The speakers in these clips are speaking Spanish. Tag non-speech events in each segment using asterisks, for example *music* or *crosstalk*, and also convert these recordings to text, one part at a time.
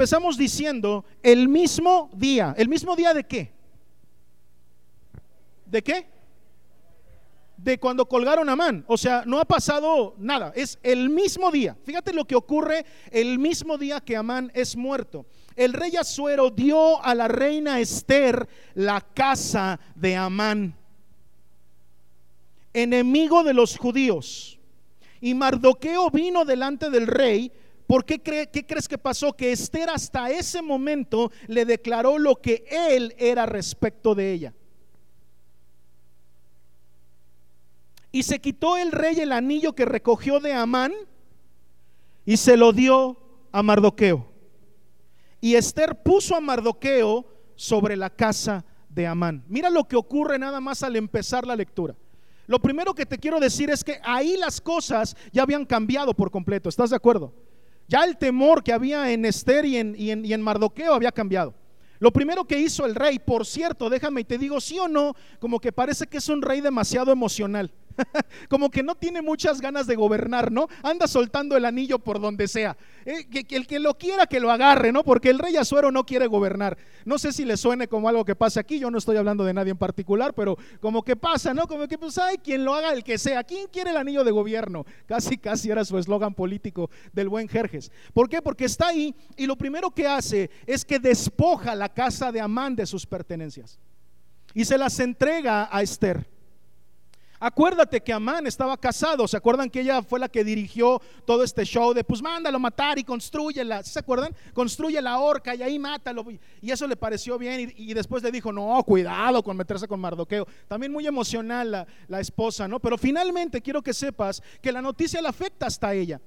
empezamos diciendo el mismo día. ¿El mismo día de qué? ¿De qué? De cuando colgaron a Man. O sea, no ha pasado nada. Es el mismo día. Fíjate lo que ocurre el mismo día que Amán es muerto. El rey Asuero dio a la reina Esther la casa de Amán, enemigo de los judíos. Y Mardoqueo vino delante del rey. ¿Por qué, qué crees que pasó? Que Esther hasta ese momento le declaró lo que él era respecto de ella. Y se quitó el rey el anillo que recogió de Amán y se lo dio a Mardoqueo. Y Esther puso a Mardoqueo sobre la casa de Amán. Mira lo que ocurre nada más al empezar la lectura. Lo primero que te quiero decir es que ahí las cosas ya habían cambiado por completo. ¿Estás de acuerdo? Ya el temor que había en Esther y en, y en, y en Mardoqueo había cambiado. Lo primero que hizo el rey, por cierto, déjame y te digo sí o no, como que parece que es un rey demasiado emocional. *laughs* como que no tiene muchas ganas de gobernar, ¿no? Anda soltando el anillo por donde sea. Eh, que, el que lo quiera que lo agarre, ¿no? Porque el rey Azuero no quiere gobernar. No sé si le suene como algo que pasa aquí, yo no estoy hablando de nadie en particular, pero como que pasa, ¿no? Como que pues hay quien lo haga el que sea. ¿Quién quiere el anillo de gobierno? *laughs* Casi, casi era su eslogan político del buen Jerjes. ¿Por qué? Porque está ahí y lo primero que hace es que despoja la casa de Amán de sus pertenencias y se las entrega a Esther. Acuérdate que Amán estaba casado. ¿Se acuerdan que ella fue la que dirigió todo este show de pues mándalo matar y construyela? ¿Se acuerdan? Construye la horca y ahí mátalo. Y eso le pareció bien. Y, después le dijo, no, cuidado con meterse con Mardoqueo. También muy emocional la, la esposa, ¿no? Pero finalmente quiero que sepas que la noticia le afecta hasta ella.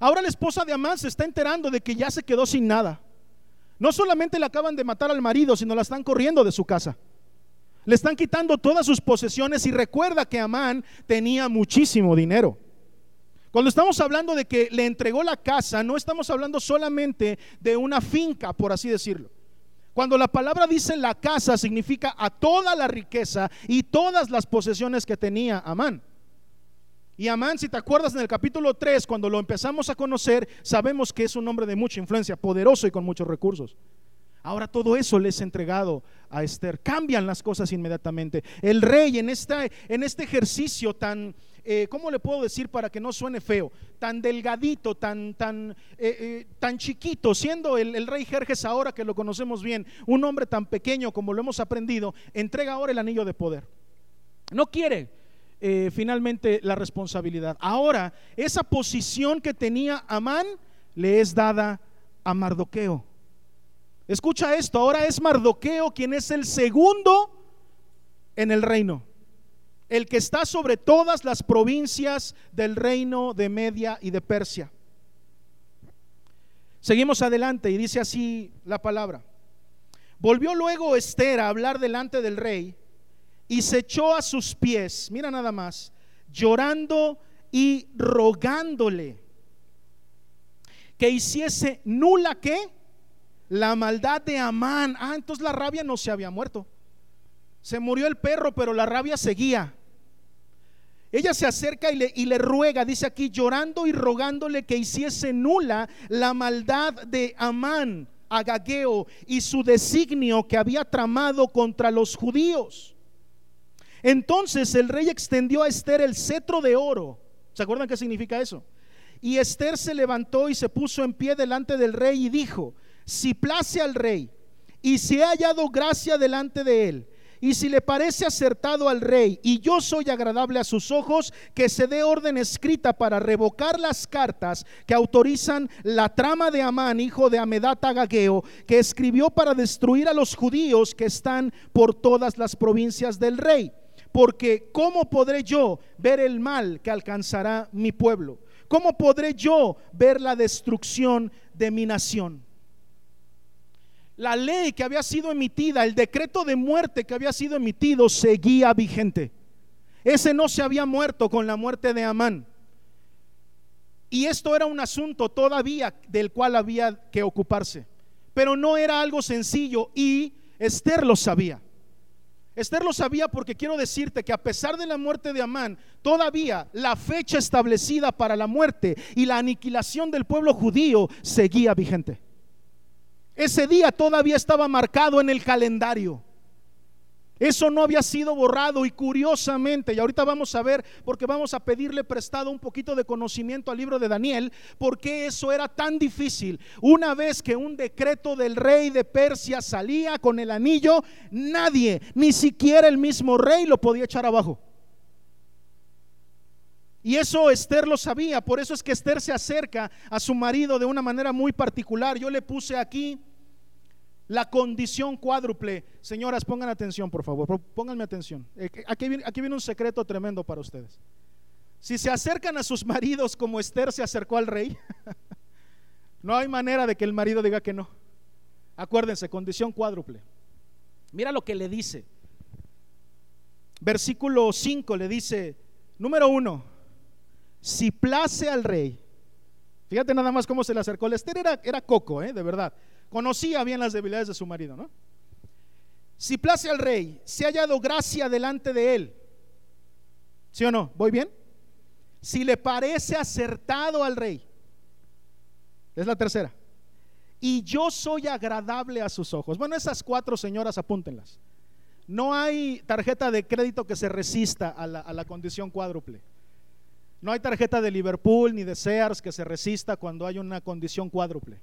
Ahora la esposa de Amán se está enterando de que ya se quedó sin nada. No solamente le acaban de matar al marido, sino la están corriendo de su casa. Le están quitando todas sus posesiones y recuerda que Amán tenía muchísimo dinero. Cuando estamos hablando de que le entregó la casa, no estamos hablando solamente de una finca, por así decirlo. Cuando la palabra dice la casa, significa a toda la riqueza y todas las posesiones que tenía Amán. Y Amán, si te acuerdas en el capítulo 3, cuando lo empezamos a conocer, sabemos que es un hombre de mucha influencia, poderoso y con muchos recursos. Ahora todo eso le es entregado a Esther. Cambian las cosas inmediatamente. El rey en, esta, en este ejercicio tan, eh, ¿cómo le puedo decir para que no suene feo? Tan delgadito, tan, tan, eh, eh, tan chiquito, siendo el, el, rey Jerjes ahora que lo conocemos bien, un hombre tan pequeño como lo hemos aprendido, entrega ahora el anillo de poder. No quiere finalmente la responsabilidad. Ahora, esa posición que tenía Amán le es dada a Mardoqueo. Escucha esto, ahora es Mardoqueo quien es el segundo en el reino, el que está sobre todas las provincias del reino de Media y de Persia. Seguimos adelante y dice así la palabra. Volvió luego Esther a hablar delante del rey y se echó a sus pies, mira nada más, llorando y rogándole que hiciese nula que la maldad de Amán. Ah, entonces la rabia no se había muerto. Se murió el perro, pero la rabia seguía. Ella se acerca y le, ruega, dice aquí, llorando y rogándole que hiciese nula la maldad de Amán, Agageo, y su designio que había tramado contra los judíos. Entonces el rey extendió a Esther el cetro de oro. ¿Se acuerdan qué significa eso? Y Esther se levantó y se puso en pie delante del rey y dijo, si place al rey y si ha hallado gracia delante de él, y si le parece acertado al rey y yo soy agradable a sus ojos, que se dé orden escrita para revocar las cartas que autorizan la trama de Amán, hijo de Amedata Agageo, que escribió para destruir a los judíos que están por todas las provincias del rey. Porque ¿cómo podré yo ver el mal que alcanzará mi pueblo? ¿Cómo podré yo ver la destrucción de mi nación? La ley que había sido emitida, el decreto de muerte que había sido emitido, seguía vigente. Ese no se había muerto con la muerte de Amán. Y esto era un asunto todavía del cual había que ocuparse. Pero no era algo sencillo y Esther lo sabía. Esther lo sabía porque quiero decirte que a pesar de la muerte de Amán, todavía la fecha establecida para la muerte y la aniquilación del pueblo judío seguía vigente. Ese día todavía estaba marcado en el calendario. Eso no había sido borrado y curiosamente, y ahorita vamos a ver, porque vamos a pedirle prestado un poquito de conocimiento al libro de Daniel, por qué eso era tan difícil. Una vez que un decreto del rey de Persia salía con el anillo, nadie, ni siquiera el mismo rey lo podía echar abajo. Y eso Esther lo sabía, por eso es que Esther se acerca a su marido de una manera muy particular. Yo le puse aquí la condición cuádruple. Señoras, pongan atención, por favor, pónganme atención. Eh, aquí viene, un secreto tremendo para ustedes. Si se acercan a sus maridos como Esther se acercó al rey, *laughs* no hay manera de que el marido diga que no. Acuérdense, condición cuádruple. Mira lo que le dice. Versículo 5 le dice, número uno, si place al rey, fíjate nada más cómo se le acercó. Esther era, era coco, ¿eh? de verdad. Conocía bien las debilidades de su marido, ¿no? Si place al rey, se ha hallado gracia delante de él. ¿Sí o no? ¿Voy bien? Si le parece acertado al rey. Es la tercera. Y yo soy agradable a sus ojos. Bueno, esas cuatro señoras apúntenlas. No hay tarjeta de crédito que se resista a la, a la condición cuádruple. No hay tarjeta de Liverpool ni de Sears que se resista cuando hay una condición cuádruple.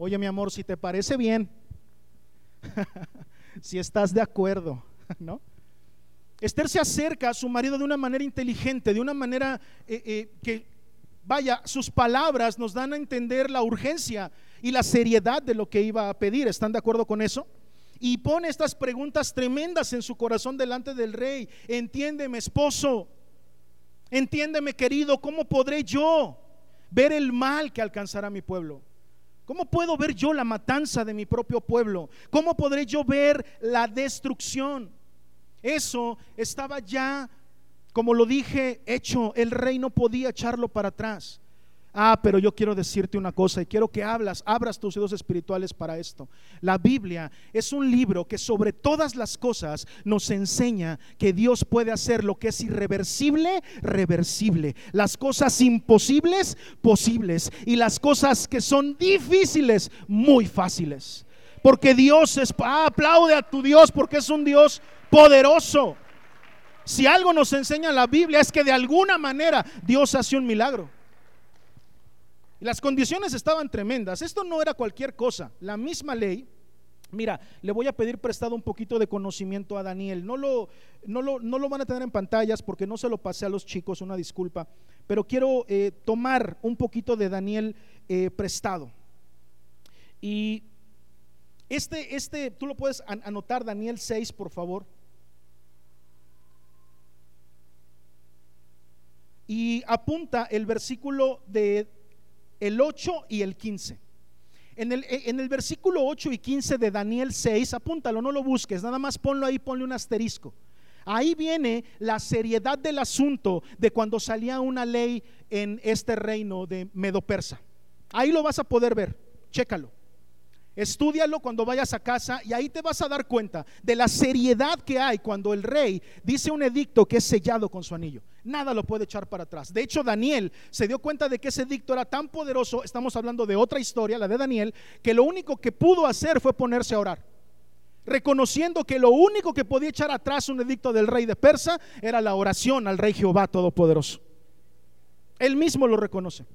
Oye, mi amor, si te parece bien, *laughs* si estás de acuerdo, *laughs* ¿no? Esther se acerca a su marido de una manera inteligente, de una manera eh, eh, que, vaya, sus palabras nos dan a entender la urgencia y la seriedad de lo que iba a pedir. ¿Están de acuerdo con eso? Y pone estas preguntas tremendas en su corazón delante del rey. Entiéndeme, esposo. Entiéndeme, querido, ¿cómo podré yo ver el mal que alcanzará mi pueblo? ¿Cómo puedo ver yo la matanza de mi propio pueblo? ¿Cómo podré yo ver la destrucción? Eso estaba ya, como lo dije, hecho. El rey no podía echarlo para atrás. Ah, pero yo quiero decirte una cosa y quiero que hablas, abras tus oídos espirituales para esto. La Biblia es un libro que sobre todas las cosas nos enseña que Dios puede hacer lo que es irreversible, reversible. Las cosas imposibles, posibles. Y las cosas que son difíciles, muy fáciles. Porque Dios es, ah, aplaude a tu Dios porque es un Dios poderoso. Si algo nos enseña la Biblia es que de alguna manera Dios hace un milagro. Las condiciones estaban tremendas. Esto no era cualquier cosa. La misma ley, mira, le voy a pedir prestado un poquito de conocimiento a Daniel. No lo, no lo, van a tener en pantallas porque no se lo pasé a los chicos, una disculpa. Pero quiero eh, tomar un poquito de Daniel eh, prestado. Y este, este, tú lo puedes anotar, Daniel 6, por favor. Y apunta el versículo de el 8 y el 15. En el, en el, versículo 8 y 15 de Daniel 6, apúntalo, no lo busques, nada más ponlo ahí, ponle un asterisco. Ahí viene la seriedad del asunto de cuando salía una ley en este reino de Medo Persa. Ahí lo vas a poder ver, chécalo. Estúdialo cuando vayas a casa y ahí te vas a dar cuenta de la seriedad que hay cuando el rey dice un edicto que es sellado con su anillo. Nada lo puede echar para atrás. De hecho, Daniel se dio cuenta de que ese edicto era tan poderoso, estamos hablando de otra historia, la de Daniel, que lo único que pudo hacer fue ponerse a orar. Reconociendo que lo único que podía echar atrás un edicto del rey de Persa era la oración al rey Jehová Todopoderoso. Él mismo lo reconoce.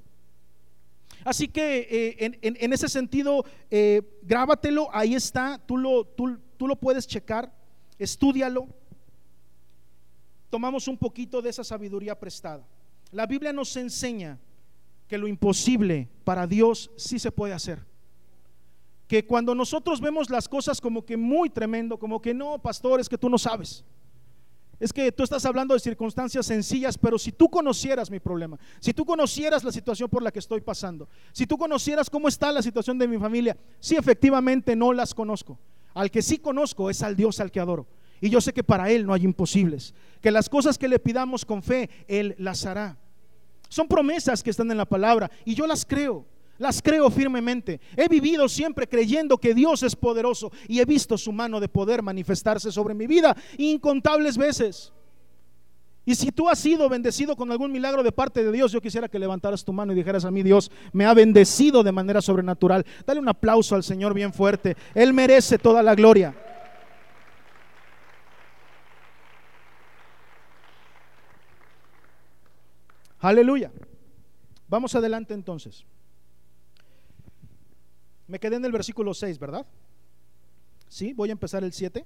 Así que eh, en, ese sentido, eh, grábatelo, ahí está, tú lo, tú, tú lo puedes checar, estudialo. Tomamos un poquito de esa sabiduría prestada. La Biblia nos enseña que lo imposible para Dios sí se puede hacer. Que cuando nosotros vemos las cosas como que muy tremendo, como que no, pastor, es que tú no sabes. Es que tú estás hablando de circunstancias sencillas, pero si tú conocieras mi problema, si tú conocieras la situación por la que estoy pasando, si tú conocieras cómo está la situación de mi familia, sí efectivamente no las conozco. Al que sí conozco es al Dios al que adoro. Y yo sé que para Él no hay imposibles. Que las cosas que le pidamos con fe, Él las hará. Son promesas que están en la palabra y yo las creo. Las creo firmemente. He vivido siempre creyendo que Dios es poderoso y he visto su mano de poder manifestarse sobre mi vida incontables veces. Y si tú has sido bendecido con algún milagro de parte de Dios, yo quisiera que levantaras tu mano y dijeras a mí, Dios me ha bendecido de manera sobrenatural. Dale un aplauso al Señor bien fuerte. Él merece toda la gloria. Aleluya. Vamos adelante entonces. Me quedé en el versículo 6, ¿verdad? Sí, voy a empezar el 7.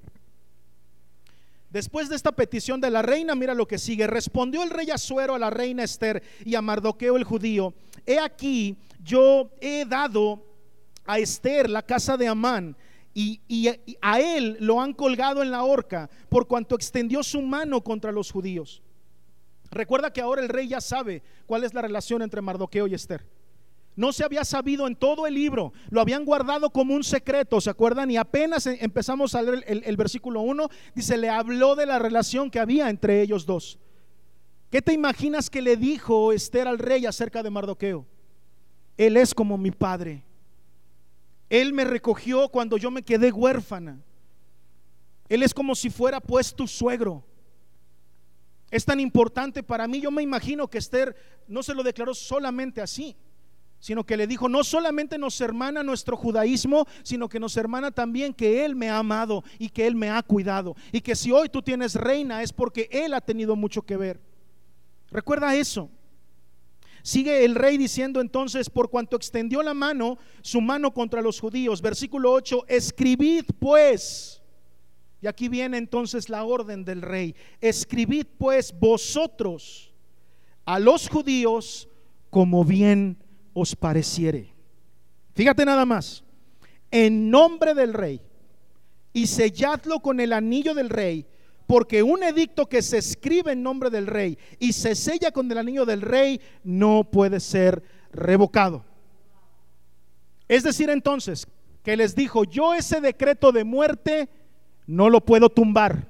Después de esta petición de la reina, mira lo que sigue. Respondió el rey Azuero a la reina Esther y a Mardoqueo el judío. He aquí, yo he dado a Esther la casa de Amán y, y, a él lo han colgado en la horca por cuanto extendió su mano contra los judíos. Recuerda que ahora el rey ya sabe cuál es la relación entre Mardoqueo y Esther. No se había sabido en todo el libro, lo habían guardado como un secreto, ¿se acuerdan? Y apenas e, empezamos a leer el, versículo 1, dice, le habló de la relación que había entre ellos dos. ¿Qué te imaginas que le dijo Esther al rey acerca de Mardoqueo? Él es como mi padre. Él me recogió cuando yo me quedé huérfana. Él es como si fuera pues tu suegro. Es tan importante para mí. Yo me imagino que Esther no se lo declaró solamente así sino que le dijo, no solamente nos hermana nuestro judaísmo, sino que nos hermana también que Él me ha amado y que Él me ha cuidado. Y que si hoy tú tienes reina es porque Él ha tenido mucho que ver. Recuerda eso. Sigue el rey diciendo entonces, por cuanto extendió la mano, su mano contra los judíos. Versículo 8, escribid pues. Y aquí viene entonces la orden del rey. Escribid pues vosotros a los judíos como bien os pareciere. Fíjate nada más. En nombre del rey y selladlo con el anillo del rey, porque un edicto que se escribe en nombre del rey y se sella con el anillo del rey no puede ser revocado. Es decir, entonces, que les dijo, yo ese decreto de muerte no lo puedo tumbar.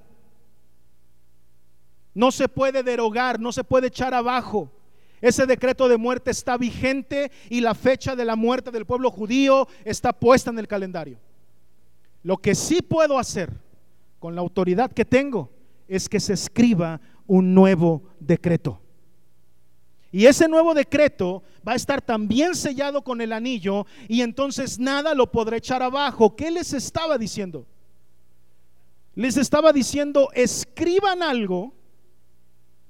No se puede derogar, no se puede echar abajo. Ese decreto de muerte está vigente y la fecha de la muerte del pueblo judío está puesta en el calendario. Lo que sí puedo hacer con la autoridad que tengo es que se escriba un nuevo decreto. Y ese nuevo decreto va a estar también sellado con el anillo y entonces nada lo podrá echar abajo. ¿Qué les estaba diciendo? Les estaba diciendo, escriban algo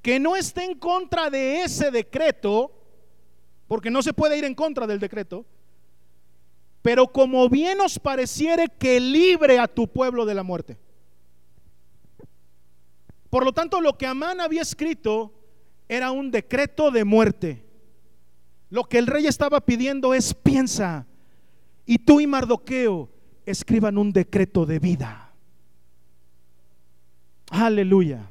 que no esté en contra de ese decreto, porque no se puede ir en contra del decreto, pero como bien os pareciere que libre a tu pueblo de la muerte. Por lo tanto, lo que Amán había escrito era un decreto de muerte. Lo que el rey estaba pidiendo es piensa y tú y Mardoqueo escriban un decreto de vida. Aleluya.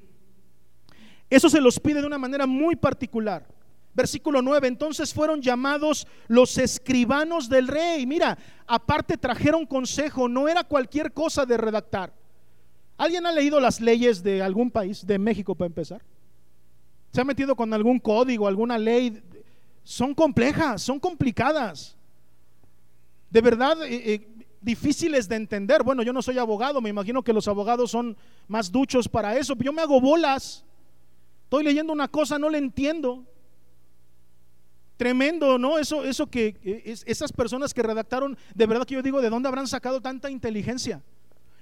Eso se los pide de una manera muy particular. Versículo 9, entonces fueron llamados los escribanos del rey. Mira, aparte trajeron consejo, no era cualquier cosa de redactar. ¿Alguien ha leído las leyes de algún país, de México para empezar? ¿Se ha metido con algún código, alguna ley? Son complejas, son complicadas. De verdad, eh, eh, difíciles de entender. Bueno, yo no soy abogado, me imagino que los abogados son más duchos para eso. Yo me hago bolas. Estoy leyendo una cosa, no le entiendo. Tremendo, ¿no? Eso, eso que esas personas que redactaron, de verdad que yo digo, ¿de dónde habrán sacado tanta inteligencia?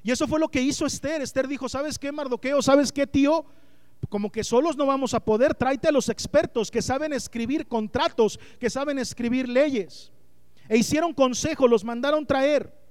Y eso fue lo que hizo Esther. Esther dijo, ¿sabes qué, Mardoqueo? ¿Sabes qué, tío? Como que solos no vamos a poder, tráete a los expertos que saben escribir contratos, que saben escribir leyes. E hicieron consejo, los mandaron traer.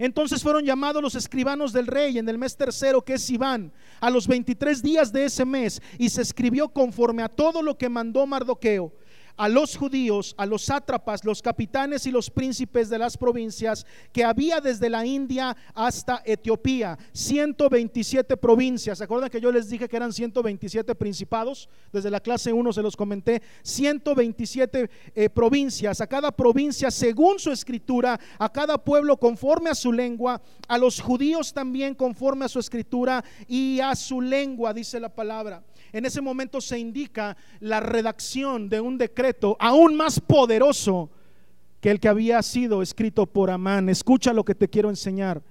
Entonces fueron llamados los escribanos del rey en el mes tercero, que es Iván, a los 23 días de ese mes, y se escribió conforme a todo lo que mandó Mardoqueo a los judíos, a los sátrapas, los capitanes y los príncipes de las provincias que había desde la India hasta Etiopía, 127 provincias. ¿Se acuerdan que yo les dije que eran 127 principados? Desde la clase 1 se los comenté, 127 eh, provincias, a cada provincia según su escritura, a cada pueblo conforme a su lengua, a los judíos también conforme a su escritura y a su lengua, dice la palabra. En ese momento se indica la redacción de un decreto aún más poderoso que el que había sido escrito por Amán. Escucha lo que te quiero enseñar.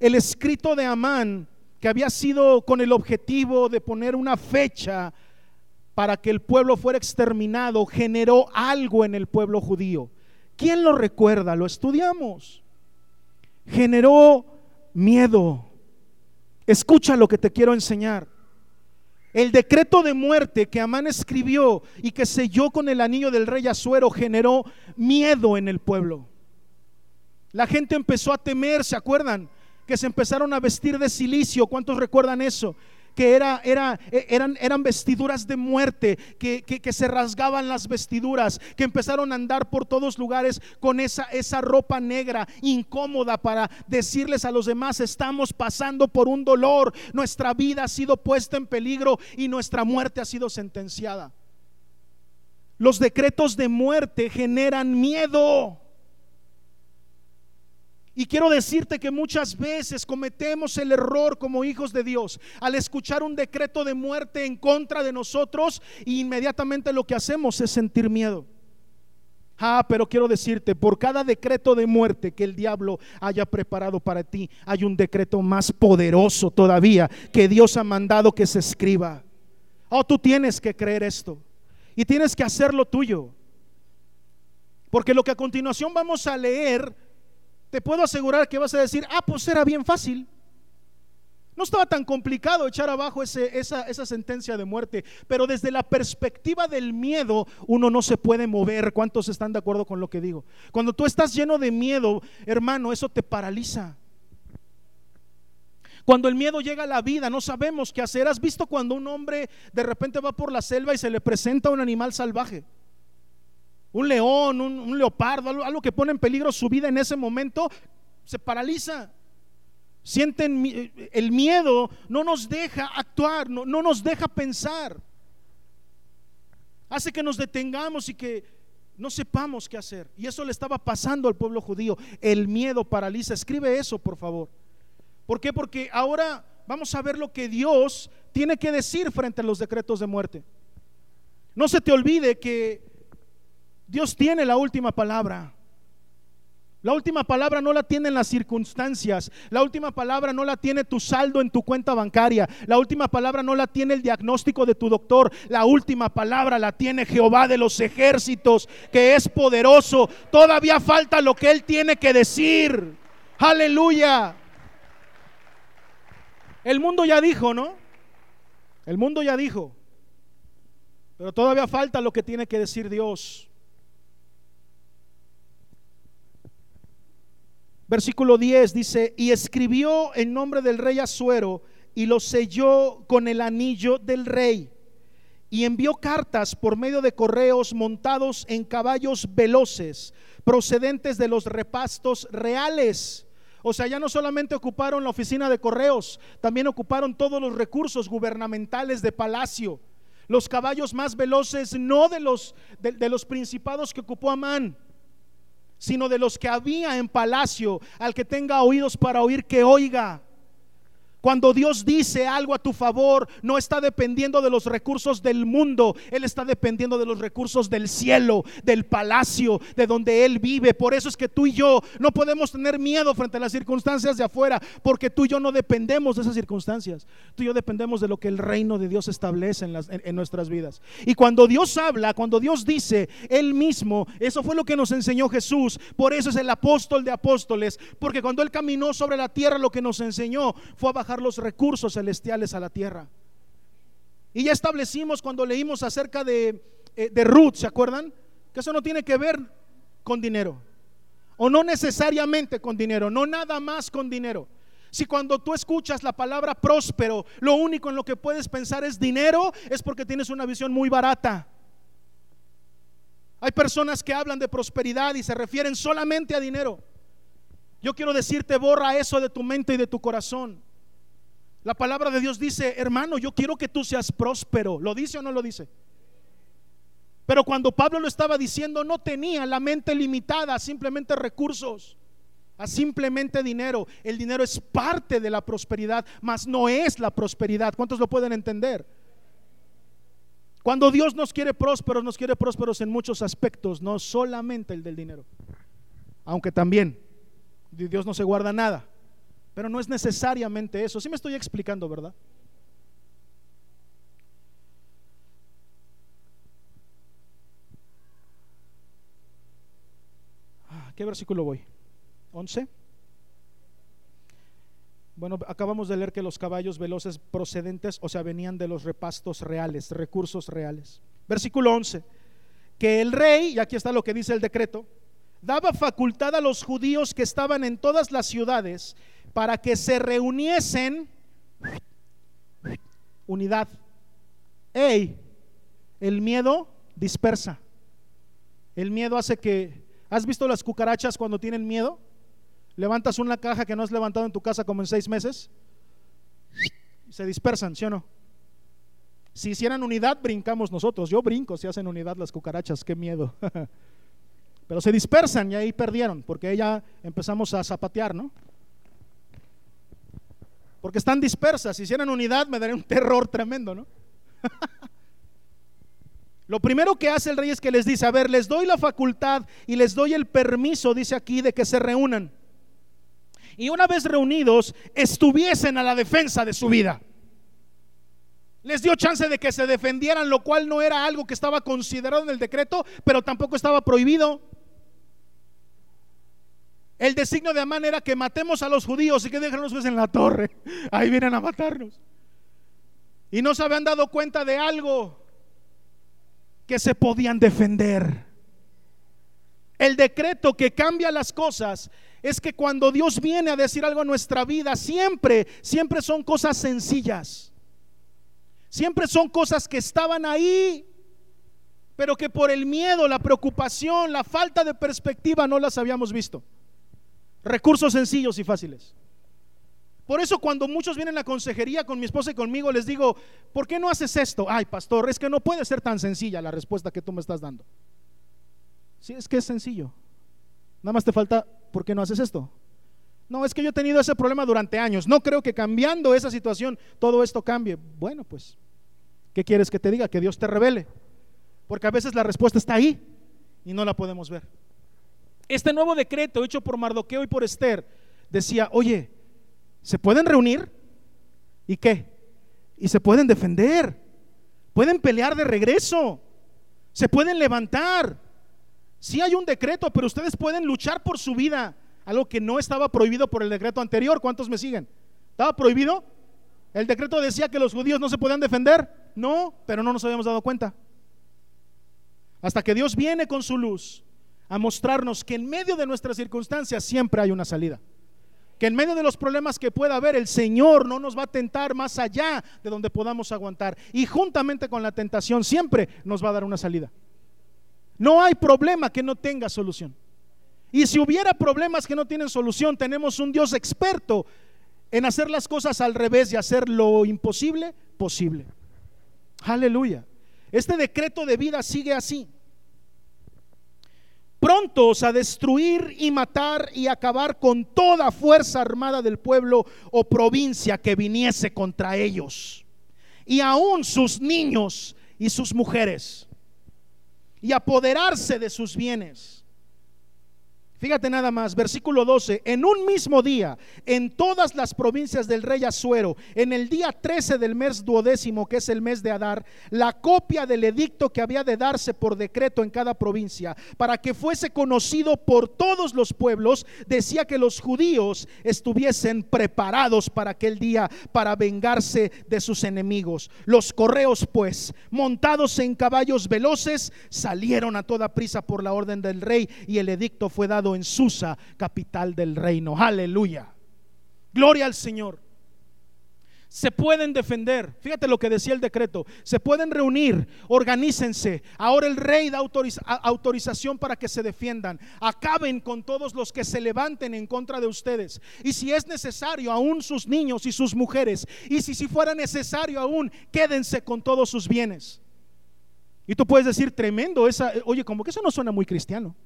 El escrito de Amán que había sido con el objetivo de poner una fecha para que el pueblo fuera exterminado, generó algo en el pueblo judío. ¿Quién lo recuerda? Lo estudiamos. Generó miedo. Escucha lo que te quiero enseñar. El decreto de muerte que Amán escribió y que selló con el anillo del rey Azuero generó miedo en el pueblo. La gente empezó a temer, ¿se acuerdan? Que se empezaron a vestir de silicio. ¿Cuántos recuerdan eso? Que era, era, e, eran, eran vestiduras de muerte, que, que, se rasgaban las vestiduras, que empezaron a andar por todos lugares con esa, esa ropa negra incómoda para decirles a los demás, estamos pasando por un dolor, nuestra vida ha sido puesta en peligro y nuestra muerte ha sido sentenciada. Los decretos de muerte generan miedo. Y quiero decirte que muchas veces cometemos el error como hijos de Dios al escuchar un decreto de muerte en contra de nosotros e inmediatamente lo que hacemos es sentir miedo. Ah, pero quiero decirte, por cada decreto de muerte que el diablo haya preparado para ti, hay un decreto más poderoso todavía que Dios ha mandado que se escriba. Oh, tú tienes que creer esto y tienes que hacerlo tuyo. Porque lo que a continuación vamos a leer te puedo asegurar que vas a decir, ah, pues era bien fácil. No estaba tan complicado echar abajo ese, esa, esa, sentencia de muerte, pero desde la perspectiva del miedo uno no se puede mover. ¿Cuántos están de acuerdo con lo que digo? Cuando tú estás lleno de miedo, hermano, eso te paraliza. Cuando el miedo llega a la vida, no sabemos qué hacer. ¿Has visto cuando un hombre de repente va por la selva y se le presenta un animal salvaje? Un león, un, leopardo, algo, que pone en peligro su vida en ese momento, se paraliza. Sienten el miedo, no nos deja actuar, no, no nos deja pensar. Hace que nos detengamos y que no sepamos qué hacer. Y eso le estaba pasando al pueblo judío. El miedo paraliza. Escribe eso, por favor. ¿Por qué? Porque ahora vamos a ver lo que Dios tiene que decir frente a los decretos de muerte. No se te olvide que Dios tiene la última palabra. La última palabra no la tienen las circunstancias. La última palabra no la tiene tu saldo en tu cuenta bancaria. La última palabra no la tiene el diagnóstico de tu doctor. La última palabra la tiene Jehová de los ejércitos, que es poderoso. Todavía falta lo que Él tiene que decir. Aleluya. El mundo ya dijo, ¿no? El mundo ya dijo. Pero todavía falta lo que tiene que decir Dios. Versículo 10 dice, y escribió en nombre del rey Asuero y lo selló con el anillo del rey. Y envió cartas por medio de correos montados en caballos veloces, procedentes de los repastos reales. O sea, ya no solamente ocuparon la oficina de correos, también ocuparon todos los recursos gubernamentales de palacio. Los caballos más veloces, no de los, de los principados que ocupó Amán, sino de los que había en palacio. Al que tenga oídos para oír, que oiga. Cuando Dios dice algo a tu favor, no está dependiendo de los recursos del mundo, Él está dependiendo de los recursos del cielo, del palacio, de donde Él vive. Por eso es que tú y yo no podemos tener miedo frente a las circunstancias de afuera, porque tú y yo no dependemos de esas circunstancias. Tú y yo dependemos de lo que el reino de Dios establece en, nuestras vidas. Y cuando Dios habla, cuando Dios dice Él mismo, eso fue lo que nos enseñó Jesús. Por eso es el apóstol de apóstoles, porque cuando Él caminó sobre la tierra, lo que nos enseñó fue a bajar los recursos celestiales a la tierra. Y ya establecimos cuando leímos acerca de, eh, de Ruth, ¿se acuerdan? Que eso no tiene que ver con dinero. O no necesariamente con dinero, no nada más con dinero. Si cuando tú escuchas la palabra próspero, lo único en lo que puedes pensar es dinero, es porque tienes una visión muy barata. Hay personas que hablan de prosperidad y se refieren solamente a dinero. Yo quiero decirte, borra eso de tu mente y de tu corazón. La palabra de Dios dice, hermano, yo quiero que tú seas próspero. ¿Lo dice o no lo dice? Pero cuando Pablo lo estaba diciendo, no tenía la mente limitada a simplemente recursos, a simplemente dinero. El dinero es parte de la prosperidad, mas no es la prosperidad. ¿Cuántos lo pueden entender? Cuando Dios nos quiere prósperos, nos quiere prósperos en muchos aspectos, no solamente el del dinero. Aunque también Dios no se guarda nada. Pero no es necesariamente eso. Sí me estoy explicando, ¿verdad? Ah, ¿Qué versículo voy? ¿11? Bueno, acabamos de leer que los caballos veloces procedentes, o sea, venían de los repastos reales, recursos reales. Versículo 11, que el rey, y aquí está lo que dice el decreto, daba facultad a los judíos que estaban en todas las ciudades para que se reuniesen unidad. Ey, el miedo dispersa. El miedo hace que... ¿Has visto las cucarachas cuando tienen miedo? Levantas una caja que no has levantado en tu casa como en seis meses. Se dispersan, ¿sí o no? Si hicieran unidad, brincamos nosotros. Yo brinco si hacen unidad las cucarachas, qué miedo. *laughs* Pero se dispersan y ahí perdieron, porque ya empezamos a zapatear, ¿no? Porque están dispersas. Si hicieran unidad, me daría un terror tremendo, ¿no? *laughs* Lo primero que hace el rey es que les dice, a ver, les doy la facultad y les doy el permiso, dice aquí, de que se reúnan y una vez reunidos estuviesen a la defensa de su vida. Les dio chance de que se defendieran, lo cual no era algo que estaba considerado en el decreto, pero tampoco estaba prohibido. El designio de Amán era que matemos a los judíos y que dejen los en la torre. *laughs* Ahí vienen a matarnos. Y no se habían dado cuenta de algo que se podían defender. El decreto que cambia las cosas es que cuando Dios viene a decir algo a nuestra vida, siempre, siempre son cosas sencillas. Siempre son cosas que estaban ahí, pero que por el miedo, la preocupación, la falta de perspectiva no las habíamos visto. Recursos sencillos y fáciles. Por eso cuando muchos vienen a la consejería con mi esposa y conmigo, les digo, ¿por qué no haces esto? Ay, pastor, es que no puede ser tan sencilla la respuesta que tú me estás dando. Sí, es que es sencillo. Nada más te falta, ¿por qué no haces esto? No, es que yo he tenido ese problema durante años. No creo que cambiando esa situación todo esto cambie. Bueno, pues, ¿qué quieres que te diga? Que Dios te revele. Porque a veces la respuesta está ahí y no la podemos ver. Este nuevo decreto hecho por Mardoqueo y por Esther decía, oye, ¿se pueden reunir? ¿Y qué? Y se pueden defender. Pueden pelear de regreso. Se pueden levantar. Si hay un decreto, pero ustedes pueden luchar por su vida, algo que no estaba prohibido por el decreto anterior. ¿Cuántos me siguen? ¿Estaba prohibido? ¿El decreto decía que los judíos no se podían defender? No, pero no nos habíamos dado cuenta. Hasta que Dios viene con su luz a mostrarnos que en medio de nuestras circunstancias siempre hay una salida. Que en medio de los problemas que pueda haber, el Señor no nos va a tentar más allá de donde podamos aguantar. Y juntamente con la tentación siempre nos va a dar una salida. No hay problema que no tenga solución. Y si hubiera problemas que no tienen solución, tenemos un Dios experto en hacer las cosas al revés y hacer lo imposible posible. Aleluya. Este decreto de vida sigue así. Prontos a destruir y matar y acabar con toda fuerza armada del pueblo o provincia que viniese contra ellos. Y aún sus niños y sus mujeres y apoderarse de sus bienes. Fíjate nada más, versículo 12, en un mismo día, en todas las provincias del rey Asuero, en el día 13 del mes duodécimo, que es el mes de Adar, la copia del edicto que había de darse por decreto en cada provincia, para que fuese conocido por todos los pueblos, decía que los judíos estuviesen preparados para aquel día, para vengarse de sus enemigos. Los correos, pues, montados en caballos veloces, salieron a toda prisa por la orden del rey y el edicto fue dado en Susa, capital del reino. Aleluya. Gloria al Señor. Se pueden defender. Fíjate lo que decía el decreto. Se pueden reunir, organícense. Ahora el rey da autorización para que se defiendan. Acaben con todos los que se levanten en contra de ustedes. Y si es necesario, aún sus niños y sus mujeres. Y si, si fuera necesario, aún quédense con todos sus bienes. Y tú puedes decir, tremendo, esa, oye, como que eso no suena muy cristiano.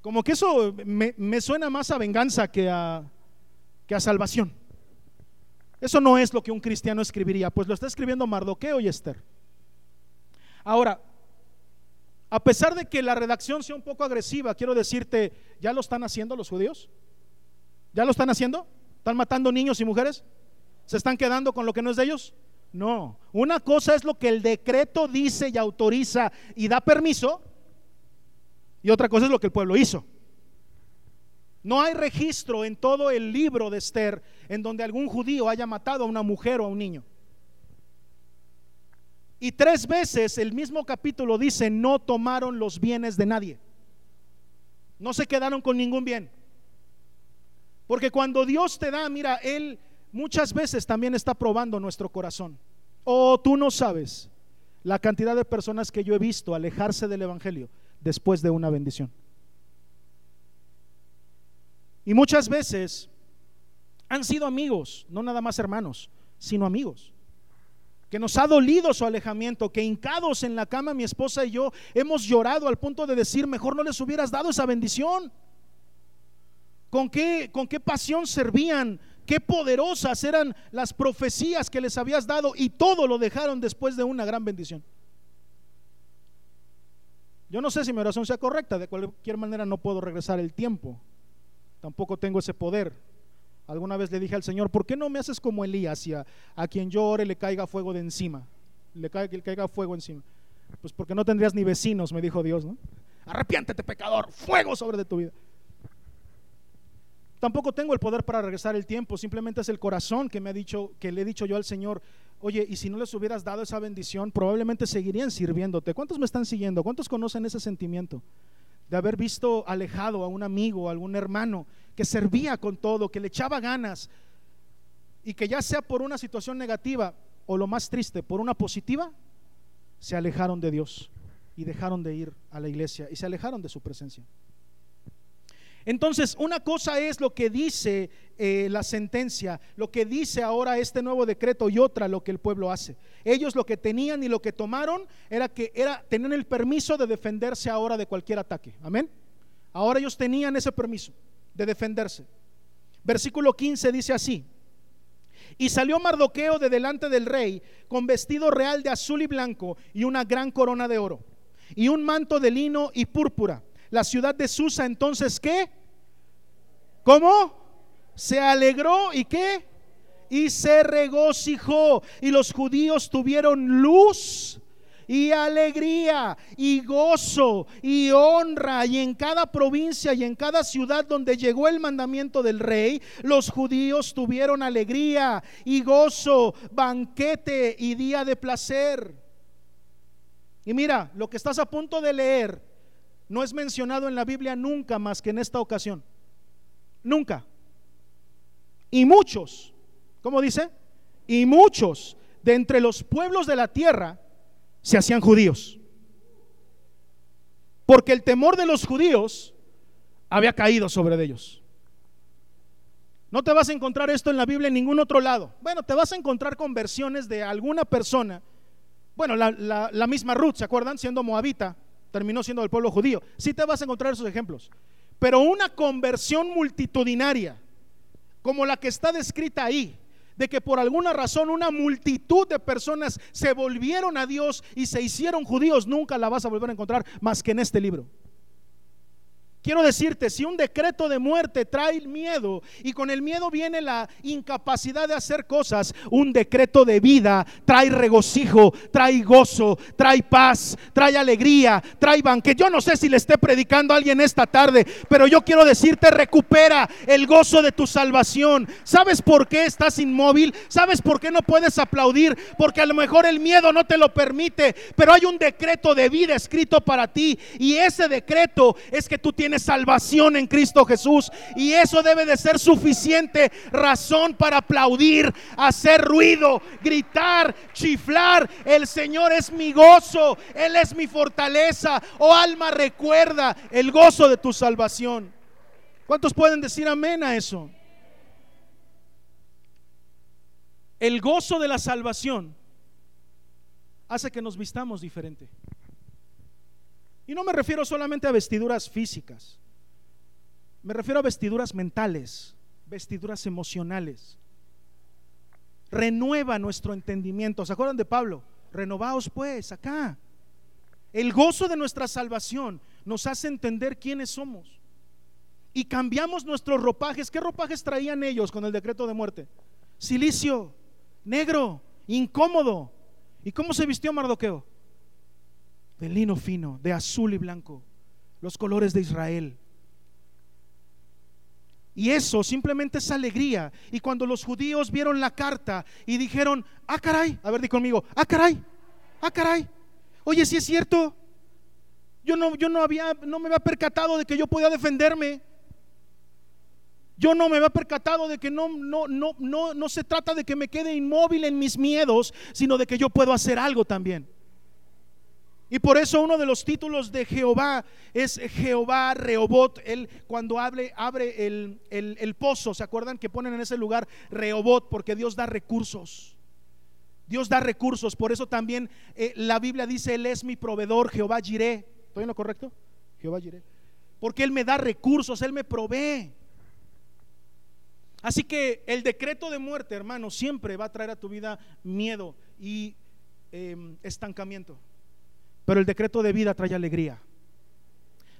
Como que eso me, suena más a venganza que a, que a salvación. Eso no es lo que un cristiano escribiría, pues lo está escribiendo Mardoqueo y Esther. Ahora, a pesar de que la redacción sea un poco agresiva, quiero decirte, ¿ya lo están haciendo los judíos? ¿Ya lo están haciendo? ¿Están matando niños y mujeres? ¿Se están quedando con lo que no es de ellos? No. Una cosa es lo que el decreto dice y autoriza y da permiso. Y otra cosa es lo que el pueblo hizo. No hay registro en todo el libro de Esther en donde algún judío haya matado a una mujer o a un niño. Y tres veces el mismo capítulo dice, no tomaron los bienes de nadie. No se quedaron con ningún bien. Porque cuando Dios te da, mira, Él muchas veces también está probando nuestro corazón. Oh, tú no sabes la cantidad de personas que yo he visto alejarse del Evangelio después de una bendición. Y muchas veces han sido amigos, no nada más hermanos, sino amigos que nos ha dolido su alejamiento, que hincados en la cama mi esposa y yo hemos llorado al punto de decir, mejor no les hubieras dado esa bendición. ¿Con qué, con qué pasión servían? Qué poderosas eran las profecías que les habías dado y todo lo dejaron después de una gran bendición. Yo no sé si mi oración sea correcta, de cualquier manera no puedo regresar el tiempo. Tampoco tengo ese poder. Alguna vez le dije al Señor, ¿por qué no me haces como Elías a, quien yo ore le caiga fuego de encima? Le caiga, le caiga fuego encima. Pues porque no tendrías ni vecinos, me dijo Dios, ¿no? Arrepiéntete, pecador, fuego sobre de tu vida. Tampoco tengo el poder para regresar el tiempo, simplemente es el corazón que me ha dicho, que le he dicho yo al Señor, oye, y si no les hubieras dado esa bendición, probablemente seguirían sirviéndote. ¿Cuántos me están siguiendo? ¿Cuántos conocen ese sentimiento? De haber visto alejado a un amigo, a algún hermano que servía con todo, que le echaba ganas y que ya sea por una situación negativa o lo más triste, por una positiva, se alejaron de Dios y dejaron de ir a la iglesia y se alejaron de su presencia. Entonces, una cosa es lo que dice eh, la sentencia, lo que dice ahora este nuevo decreto y otra lo que el pueblo hace. Ellos lo que tenían y lo que tomaron era que era tenían el permiso de defenderse ahora de cualquier ataque. Amén. Ahora ellos tenían ese permiso de defenderse. Versículo 15 dice así. Y salió Mardoqueo de delante del rey con vestido real de azul y blanco y una gran corona de oro y un manto de lino y púrpura. La ciudad de Susa entonces, ¿qué? ¿Cómo? Se alegró y qué? Y se regocijó. Y los judíos tuvieron luz y alegría y gozo y honra. Y en cada provincia y en cada ciudad donde llegó el mandamiento del rey, los judíos tuvieron alegría y gozo, banquete y día de placer. Y mira, lo que estás a punto de leer no es mencionado en la Biblia nunca más que en esta ocasión. Nunca. Y muchos, ¿cómo dice? Y muchos de entre los pueblos de la tierra se hacían judíos. Porque el temor de los judíos había caído sobre ellos. No te vas a encontrar esto en la Biblia en ningún otro lado. Bueno, te vas a encontrar conversiones de alguna persona. Bueno, la, misma Ruth, ¿se acuerdan? Siendo moabita, terminó siendo del pueblo judío. Sí te vas a encontrar esos ejemplos. Pero una conversión multitudinaria, como la que está descrita ahí, de que por alguna razón una multitud de personas se volvieron a Dios y se hicieron judíos, nunca la vas a volver a encontrar más que en este libro. Quiero decirte, si un decreto de muerte trae miedo y con el miedo viene la incapacidad de hacer cosas, un decreto de vida trae regocijo, trae gozo, trae paz, trae alegría, trae banquete. Yo no sé si le esté predicando a alguien esta tarde, pero yo quiero decirte, recupera el gozo de tu salvación. ¿Sabes por qué estás inmóvil? ¿Sabes por qué no puedes aplaudir? Porque a lo mejor el miedo no te lo permite, pero hay un decreto de vida escrito para ti y ese decreto es que tú tienes salvación en Cristo Jesús. Y eso debe de ser suficiente razón para aplaudir, hacer ruido, gritar, chiflar. El Señor es mi gozo, Él es mi fortaleza. Oh alma, recuerda el gozo de tu salvación. ¿Cuántos pueden decir amén a eso? El gozo de la salvación hace que nos vistamos diferente. Y no me refiero solamente a vestiduras físicas, me refiero a vestiduras mentales, vestiduras emocionales. Renueva nuestro entendimiento. ¿Se acuerdan de Pablo? Renovaos pues acá. El gozo de nuestra salvación nos hace entender quiénes somos y cambiamos nuestros ropajes. ¿Qué ropajes traían ellos con el decreto de muerte? Silicio, negro, incómodo. ¿Y cómo se vistió Mardoqueo? De lino fino, de azul y blanco, los colores de Israel. Y eso simplemente es alegría. Y cuando los judíos vieron la carta y dijeron, ah, caray, a ver, di conmigo, ah, caray, ah, caray, oye, si es cierto, yo no, yo no había, no me había percatado de que yo podía defenderme. Yo no me había percatado de que no, no, no, no, no se trata de que me quede inmóvil en mis miedos, sino de que yo puedo hacer algo también. Y por eso uno de los títulos de Jehová es Jehová Rehobot. Él cuando abre, abre el, el, pozo, ¿se acuerdan que ponen en ese lugar Rehobot? Porque Dios da recursos. Dios da recursos. Por eso también eh, la Biblia dice, Él es mi proveedor, Jehová Jiré. ¿Estoy en lo correcto? Jehová Jiré. Porque Él me da recursos, Él me provee. Así que el decreto de muerte, hermano, siempre va a traer a tu vida miedo y em, estancamiento. Pero el decreto de vida trae alegría.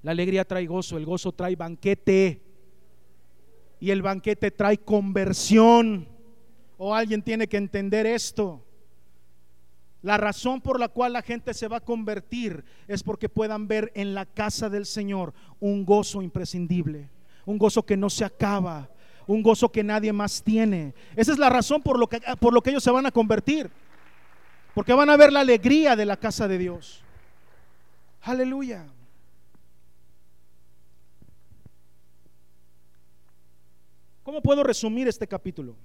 La alegría trae gozo, el gozo trae banquete. Y el banquete trae conversión. O alguien tiene que entender esto. La razón por la cual la gente se va a convertir es porque puedan ver en la casa del Señor un gozo imprescindible, un gozo que no se acaba, un gozo que nadie más tiene. Esa es la razón por lo que, por lo que ellos se van a convertir, porque van a ver la alegría de la casa de Dios. Aleluya. ¿Cómo puedo resumir este capítulo?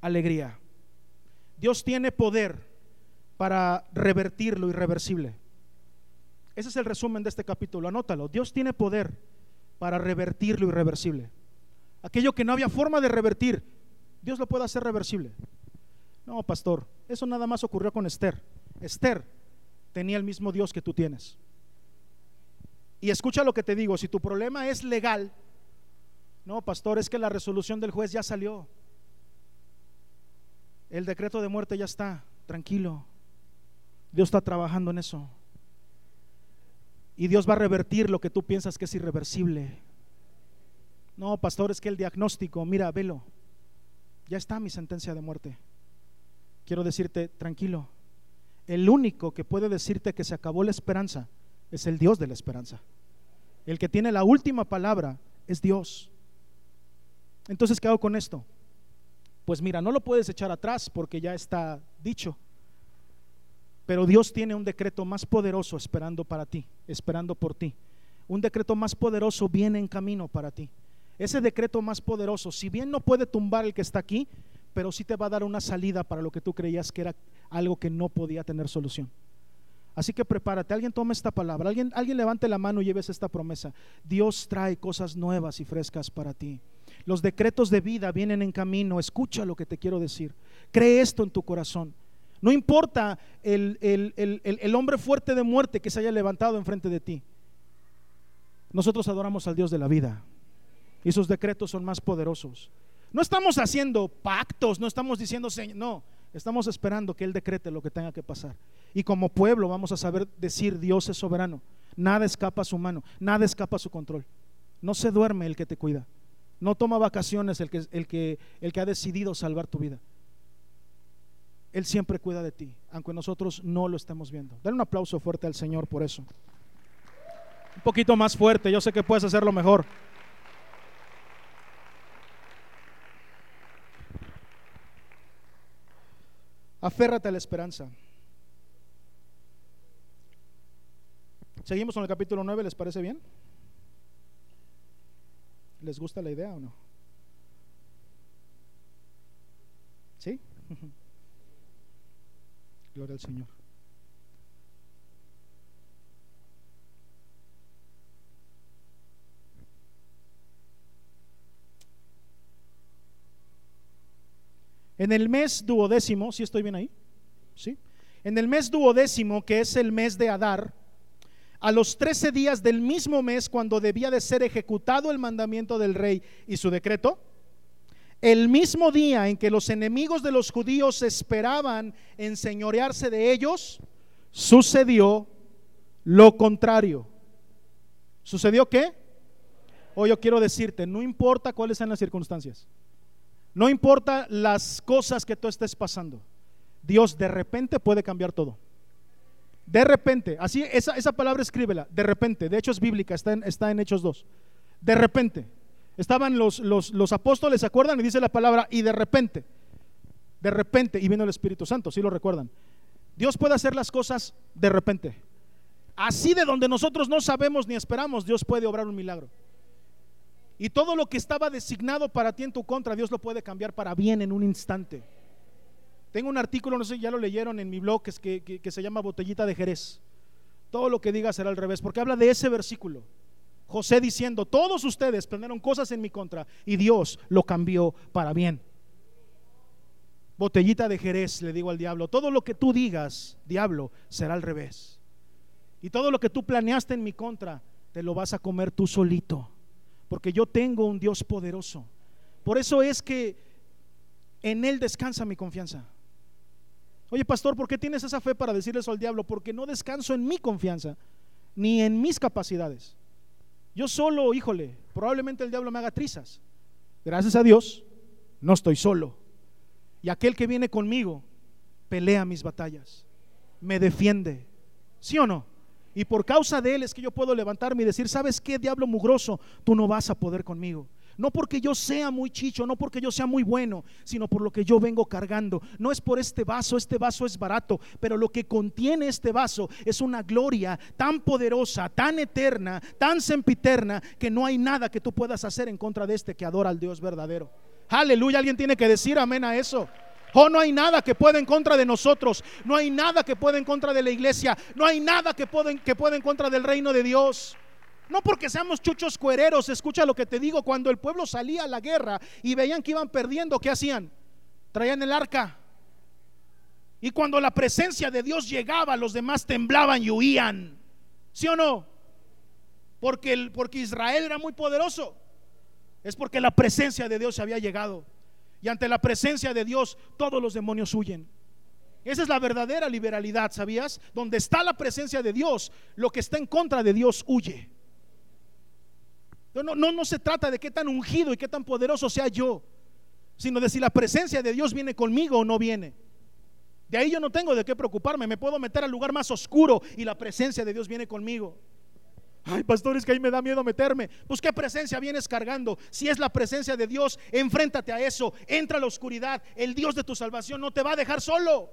Alegría. Dios tiene poder para revertir lo irreversible. Ese es el resumen de este capítulo. Anótalo. Dios tiene poder para revertir lo irreversible. Aquello que no había forma de revertir, Dios lo puede hacer reversible. No, pastor, eso nada más ocurrió con Esther. Esther tenía el mismo Dios que tú tienes. Y escucha lo que te digo, si tu problema es legal, no, pastor, es que la resolución del juez ya salió. El decreto de muerte ya está, tranquilo. Dios está trabajando en eso. Y Dios va a revertir lo que tú piensas que es irreversible. No, pastor, es que el diagnóstico, mira, velo. Ya está mi sentencia de muerte. Quiero decirte, tranquilo, el único que puede decirte que se acabó la esperanza es el Dios de la esperanza. El que tiene la última palabra es Dios. Entonces, ¿qué hago con esto? Pues mira, no lo puedes echar atrás porque ya está dicho. Pero Dios tiene un decreto más poderoso esperando para ti, esperando por ti. Un decreto más poderoso viene en camino para ti. Ese decreto más poderoso, si bien no puede tumbar el que está aquí, pero sí te va a dar una salida para lo que tú creías que era algo que no podía tener solución. Así que prepárate, alguien tome esta palabra, alguien, alguien levante la mano y lleves esta promesa. Dios trae cosas nuevas y frescas para ti. Los decretos de vida vienen en camino, escucha lo que te quiero decir. Cree esto en tu corazón. No importa el, el hombre fuerte de muerte que se haya levantado enfrente de ti. Nosotros adoramos al Dios de la vida y sus decretos son más poderosos. No estamos haciendo pactos, no estamos diciendo, no, Estamos esperando que Él decrete lo que tenga que pasar. Y como pueblo vamos a saber decir, Dios es soberano. Nada escapa a su mano, nada escapa a su control. No se duerme el que te cuida. No toma vacaciones el que, el que, el que ha decidido salvar tu vida. Él siempre cuida de ti, aunque nosotros no lo estemos viendo. Dale un aplauso fuerte al Señor por eso. Un poquito más fuerte, yo sé que puedes hacerlo mejor. Aférrate a la esperanza. Seguimos con el capítulo 9, ¿les parece bien? ¿Les gusta la idea o no? ¿Sí? *laughs* Gloria al Señor. En el mes duodécimo, ¿sí estoy bien ahí? ¿Sí? En el mes duodécimo, que es el mes de Adar, a los trece días del mismo mes, cuando debía de ser ejecutado el mandamiento del rey y su decreto, el mismo día en que los enemigos de los judíos esperaban enseñorearse de ellos, sucedió lo contrario. ¿Sucedió qué? Hoy yo quiero decirte, no importa cuáles sean las circunstancias, no importa las cosas que tú estés pasando, Dios de repente puede cambiar todo. De repente, así esa, esa palabra escríbela, de repente, de hecho es bíblica, está en, está en Hechos 2. De repente, estaban los, los, los apóstoles, ¿se acuerdan? Y dice la palabra, y de repente, de repente, y vino el Espíritu Santo, si lo recuerdan. Dios puede hacer las cosas de repente. Así de donde nosotros no sabemos ni esperamos, Dios puede obrar un milagro. Y todo lo que estaba designado para ti en tu contra, Dios lo puede cambiar para bien en un instante. Tengo un artículo, no sé si ya lo leyeron en mi blog, que, que se llama Botellita de Jerez. Todo lo que diga será al revés, porque habla de ese versículo. José diciendo, todos ustedes planearon cosas en mi contra y Dios lo cambió para bien. Botellita de Jerez, le digo al diablo, todo lo que tú digas, diablo, será al revés. Y todo lo que tú planeaste en mi contra, te lo vas a comer tú solito porque yo tengo un Dios poderoso. Por eso es que en Él descansa mi confianza. Oye, pastor, ¿por qué tienes esa fe para decirle eso al diablo? Porque no descanso en mi confianza, ni en mis capacidades. Yo solo, híjole, probablemente el diablo me haga trizas. Gracias a Dios, no estoy solo. Y aquel que viene conmigo pelea mis batallas, me defiende. ¿Sí o no? Y por causa de Él es que yo puedo levantarme y decir, ¿sabes qué, diablo mugroso? Tú no vas a poder conmigo. No porque yo sea muy chicho, no porque yo sea muy bueno, sino por lo que yo vengo cargando. No es por este vaso, este vaso es barato, pero lo que contiene este vaso es una gloria tan poderosa, tan eterna, tan sempiterna, que no hay nada que tú puedas hacer en contra de este que adora al Dios verdadero. Aleluya, alguien tiene que decir amén a eso. Oh, no hay nada que pueda en contra de nosotros. No hay nada que pueda en contra de la iglesia. No hay nada que pueda, que en contra del reino de Dios. No porque seamos chuchos cuereros, escucha lo que te digo, cuando el pueblo salía a la guerra y veían que iban perdiendo, ¿qué hacían? Traían el arca. Y cuando la presencia de Dios llegaba, los demás temblaban y huían. ¿Sí o no? Porque, el, porque Israel era muy poderoso. Es porque la presencia de Dios había llegado. Y ante la presencia de Dios, todos los demonios huyen. Esa es la verdadera liberalidad, ¿sabías? Donde está la presencia de Dios, lo que está en contra de Dios huye. No, no, no se trata de qué tan ungido y qué tan poderoso sea yo, sino de si la presencia de Dios viene conmigo o no viene. De ahí yo no tengo de qué preocuparme, me puedo meter al lugar más oscuro y la presencia de Dios viene conmigo. Ay, pastores, que ahí me da miedo meterme. Pues qué presencia vienes cargando. Si es la presencia de Dios, enfréntate a eso. Entra a la oscuridad. El Dios de tu salvación no te va a dejar solo.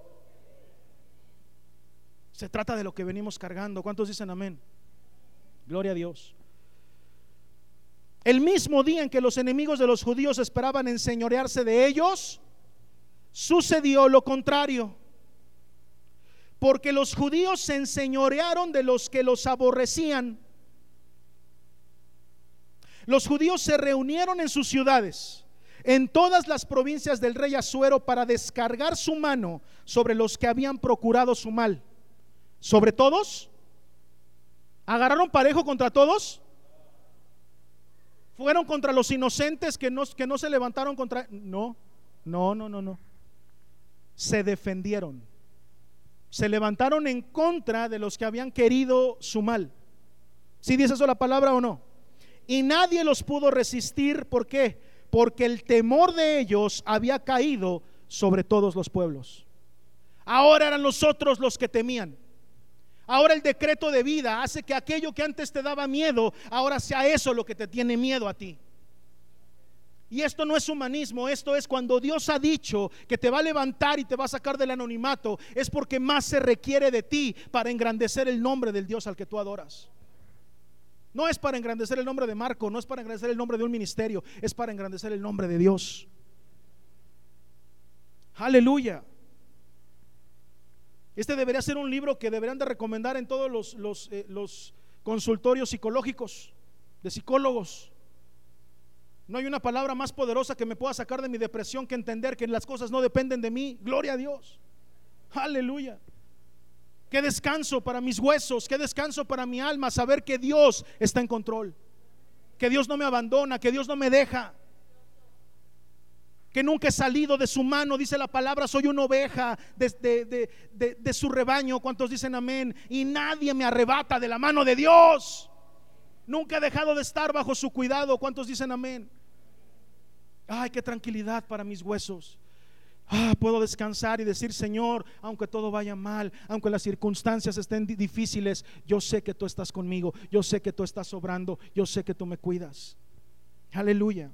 Se trata de lo que venimos cargando. ¿Cuántos dicen amén? Gloria a Dios. El mismo día en que los enemigos de los judíos esperaban enseñorearse de ellos, sucedió lo contrario. Porque los judíos se enseñorearon de los que los aborrecían los judíos se reunieron en sus ciudades, en todas las provincias del rey Asuero, para descargar su mano sobre los que habían procurado su mal. ¿Sobre todos? ¿Agarraron parejo contra todos? ¿Fueron contra los inocentes que no, que no se levantaron contra... No, no, no, no, no. Se defendieron. Se levantaron en contra de los que habían querido su mal. ¿Sí dice eso la palabra o no? Y nadie los pudo resistir. ¿Por qué? Porque el temor de ellos había caído sobre todos los pueblos. Ahora eran los otros los que temían. Ahora el decreto de vida hace que aquello que antes te daba miedo, ahora sea eso lo que te tiene miedo a ti. Y esto no es humanismo, esto es cuando Dios ha dicho que te va a levantar y te va a sacar del anonimato, es porque más se requiere de ti para engrandecer el nombre del Dios al que tú adoras. No es para engrandecer el nombre de Marco, no es para engrandecer el nombre de un ministerio, es para engrandecer el nombre de Dios. Aleluya. Este debería ser un libro que deberían de recomendar en todos los, los, eh, los consultorios psicológicos, de psicólogos. No hay una palabra más poderosa que me pueda sacar de mi depresión que entender que las cosas no dependen de mí. Gloria a Dios. Aleluya. Qué descanso para mis huesos, qué descanso para mi alma saber que Dios está en control. Que Dios no me abandona, que Dios no me deja. Que nunca he salido de su mano, dice la palabra, soy una oveja de, de su rebaño. ¿Cuántos dicen amén? Y nadie me arrebata de la mano de Dios. Nunca he dejado de estar bajo su cuidado. ¿Cuántos dicen amén? Ay, qué tranquilidad para mis huesos. Ah, puedo descansar y decir, Señor, aunque todo vaya mal, aunque las circunstancias estén difíciles, yo sé que tú estás conmigo, yo sé que tú estás sobrando, yo sé que tú me cuidas. Aleluya.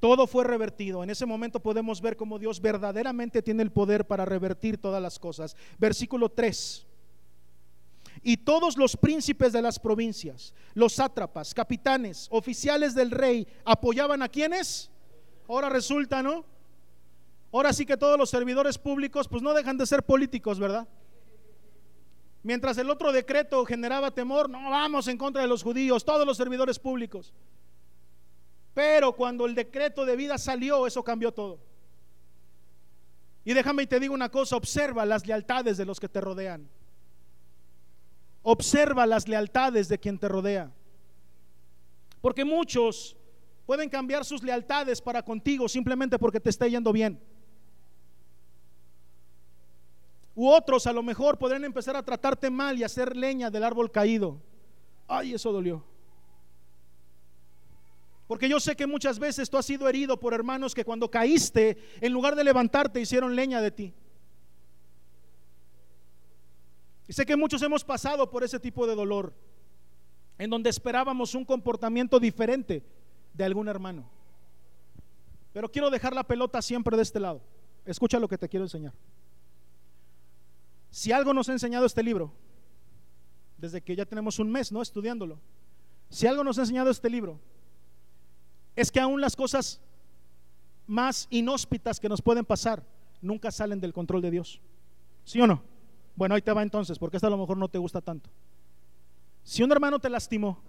Todo fue revertido. En ese momento podemos ver cómo Dios verdaderamente tiene el poder para revertir todas las cosas. Versículo 3. Y todos los príncipes de las provincias, los sátrapas, capitanes, oficiales del rey, apoyaban a quienes? Ahora resulta, ¿no? Ahora sí que todos los servidores públicos pues no dejan de ser políticos, ¿verdad? Mientras el otro decreto generaba temor, no vamos en contra de los judíos, todos los servidores públicos. Pero cuando el decreto de vida salió, eso cambió todo. Y déjame y te digo una cosa, observa las lealtades de los que te rodean. Observa las lealtades de quien te rodea. Porque muchos pueden cambiar sus lealtades para contigo simplemente porque te está yendo bien. U otros a lo mejor podrían empezar a tratarte mal y hacer leña del árbol caído. Ay, eso dolió. Porque yo sé que muchas veces tú has sido herido por hermanos que cuando caíste, en lugar de levantarte, hicieron leña de ti. Y sé que muchos hemos pasado por ese tipo de dolor, en donde esperábamos un comportamiento diferente de algún hermano. Pero quiero dejar la pelota siempre de este lado. Escucha lo que te quiero enseñar. Si algo nos ha enseñado este libro, desde que ya tenemos un mes, ¿no? Estudiándolo. Si algo nos ha enseñado este libro, es que aún las cosas más inhóspitas que nos pueden pasar nunca salen del control de Dios. ¿Sí o no? Bueno, ahí te va entonces, porque esta a lo mejor no te gusta tanto. Si un hermano te lastimó,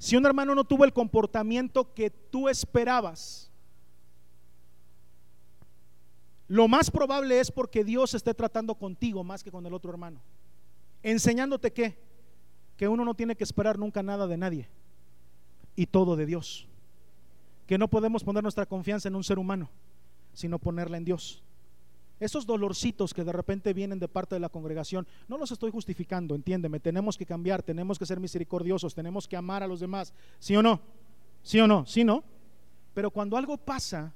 si un hermano no tuvo el comportamiento que tú esperabas, lo más probable es porque Dios esté tratando contigo más que con el otro hermano. Enseñándote que que uno no tiene que esperar nunca nada de nadie y todo de Dios. Que no podemos poner nuestra confianza en un ser humano, sino ponerla en Dios. Esos dolorcitos que de repente vienen de parte de la congregación, no los estoy justificando, entiéndeme, tenemos que cambiar, tenemos que ser misericordiosos, tenemos que amar a los demás, ¿sí o no? ¿Sí o no? ¿Sí no? Pero cuando algo pasa,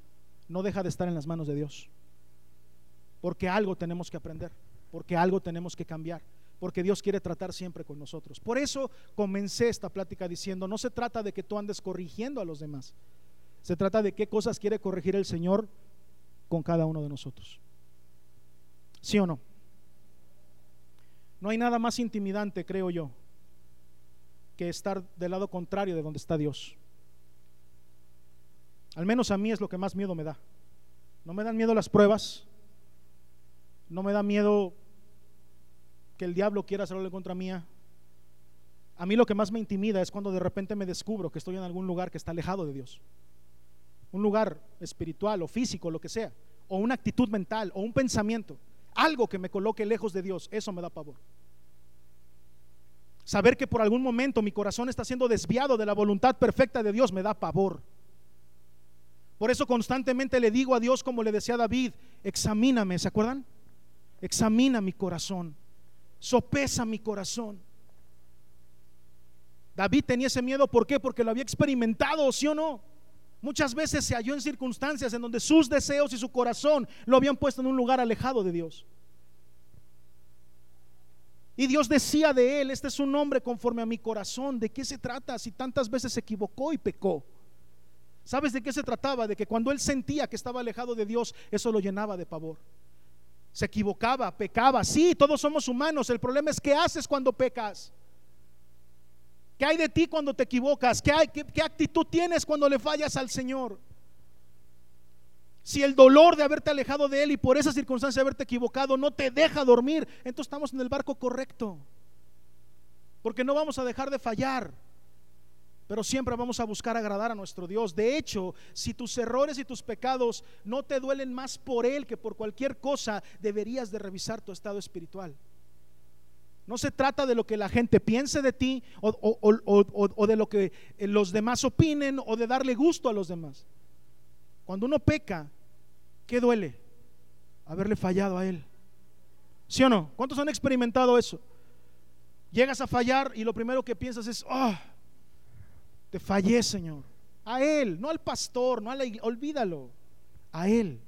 no deja de estar en las manos de Dios. Porque algo tenemos que aprender, porque algo tenemos que cambiar, porque Dios quiere tratar siempre con nosotros. Por eso comencé esta plática diciendo, no se trata de que tú andes corrigiendo a los demás, se trata de qué cosas quiere corregir el Señor con cada uno de nosotros. ¿Sí o no? No hay nada más intimidante, creo yo, que estar del lado contrario de donde está Dios. Al menos a mí es lo que más miedo me da. No me dan miedo las pruebas, no me da miedo que el diablo quiera hacerlo contra mía. A mí lo que más me intimida es cuando de repente me descubro que estoy en algún lugar que está alejado de Dios. Un lugar espiritual o físico, lo que sea. O una actitud mental o un pensamiento algo que me coloque lejos de Dios, eso me da pavor. Saber que por algún momento mi corazón está siendo desviado de la voluntad perfecta de Dios me da pavor. Por eso constantemente le digo a Dios como le decía David, examíname, ¿se acuerdan? Examina mi corazón, sopesa mi corazón. David tenía ese miedo, ¿por qué? Porque lo había experimentado, ¿sí o no? Muchas veces se halló en circunstancias en donde sus deseos y su corazón lo habían puesto en un lugar alejado de Dios. Y Dios decía de él, este es un hombre conforme a mi corazón. ¿De qué se trata si tantas veces se equivocó y pecó? ¿Sabes de qué se trataba? De que cuando él sentía que estaba alejado de Dios, eso lo llenaba de pavor. Se equivocaba, pecaba. Sí, todos somos humanos. El problema es qué haces cuando pecas. ¿Qué hay de ti cuando te equivocas? ¿Qué, hay, qué, actitud tienes cuando le fallas al Señor? Si el dolor de haberte alejado de Él y por esa circunstancia de haberte equivocado no te deja dormir, entonces estamos en el barco correcto. Porque no vamos a dejar de fallar, pero siempre vamos a buscar agradar a nuestro Dios. De hecho, si tus errores y tus pecados no te duelen más por Él que por cualquier cosa, deberías de revisar tu estado espiritual. No se trata de lo que la gente piense de ti o, de lo que eh, los demás opinen o de darle gusto a los demás. Cuando uno peca, ¿qué duele? Haberle fallado a Él. ¿Sí o no? ¿Cuántos han experimentado eso? Llegas a fallar y lo primero que piensas es, oh, te fallé, Señor. A Él, no al pastor, no a la olvídalo, a Él.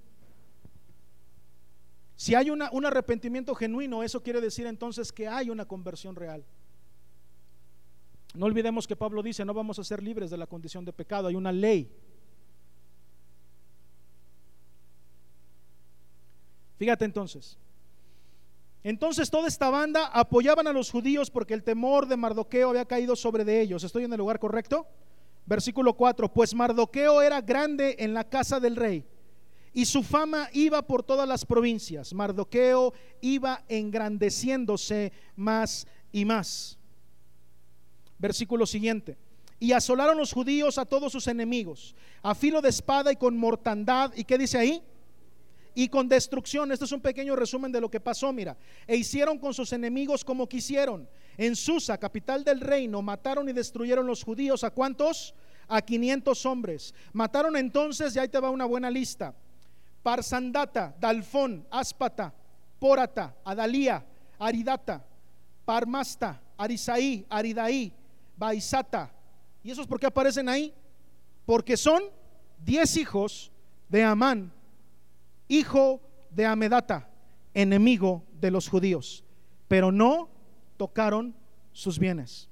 Si hay un arrepentimiento genuino, eso quiere decir entonces que hay una conversión real. No olvidemos que Pablo dice, no vamos a ser libres de la condición de pecado, hay una ley. Fíjate entonces. Entonces toda esta banda apoyaban a los judíos porque el temor de Mardoqueo había caído sobre de ellos. ¿Estoy en el lugar correcto? Versículo 4. Pues Mardoqueo era grande en la casa del rey y su fama iba por todas las provincias. Mardoqueo iba engrandeciéndose más y más. Versículo siguiente. Y asolaron los judíos a todos sus enemigos, a filo de espada y con mortandad. ¿Y qué dice ahí? y con destrucción. Este es un pequeño resumen de lo que pasó, mira. E hicieron con sus enemigos como quisieron. En Susa, capital del reino, mataron y destruyeron los judíos. ¿A cuántos? A 500 hombres. Mataron entonces, y ahí te va una buena lista. Parsandata, Dalfón, Áspata, Pórata, Adalía, Aridata, Parmasta, Arisaí, Aridaí, Baisata. ¿Y esos por qué aparecen ahí? Porque son 10 hijos de Amán, hijo de Amedata, enemigo de los judíos, pero no tocaron sus bienes.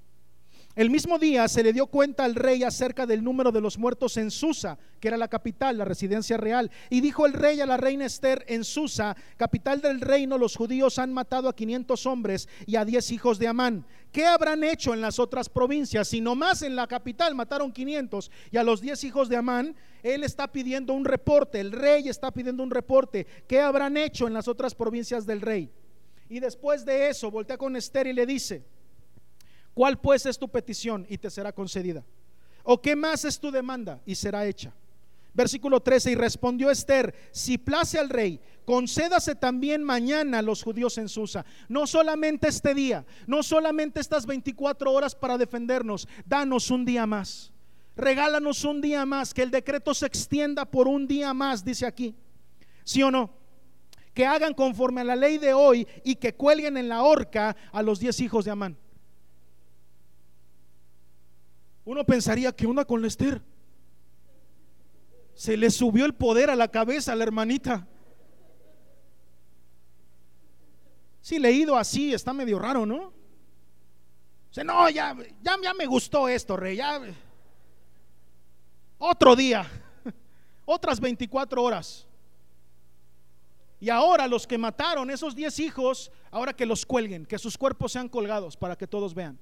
El mismo día se le dio cuenta al rey acerca del número de los muertos en Susa, que era la capital, la residencia real. Y dijo el rey a la reina Esther, en Susa, capital del reino, los judíos han matado a 500 hombres y a 10 hijos de Amán. ¿Qué habrán hecho en las otras provincias? Si más en la capital mataron 500 y a los 10 hijos de Amán, él está pidiendo un reporte, el rey está pidiendo un reporte. ¿Qué habrán hecho en las otras provincias del rey? Y después de eso, voltea con Esther y le dice, ¿Cuál pues es tu petición y te será concedida? ¿O qué más es tu demanda y será hecha? Versículo 13, y respondió Esther, si place al rey, concédase también mañana a los judíos en Susa. No solamente este día, no solamente estas 24 horas para defendernos, danos un día más. Regálanos un día más, que el decreto se extienda por un día más, dice aquí. ¿Sí o no? Que hagan conforme a la ley de hoy y que cuelguen en la horca a los diez hijos de Amán. Uno pensaría que una con Esther. Se le subió el poder a la cabeza a la hermanita. Si leído así está medio raro, ¿no? Dice, no, ya, ya, ya me gustó esto, rey. Otro día, *laughs* otras 24 horas. Y ahora los que mataron, esos 10 hijos, ahora que los cuelguen, que sus cuerpos sean colgados para que todos vean.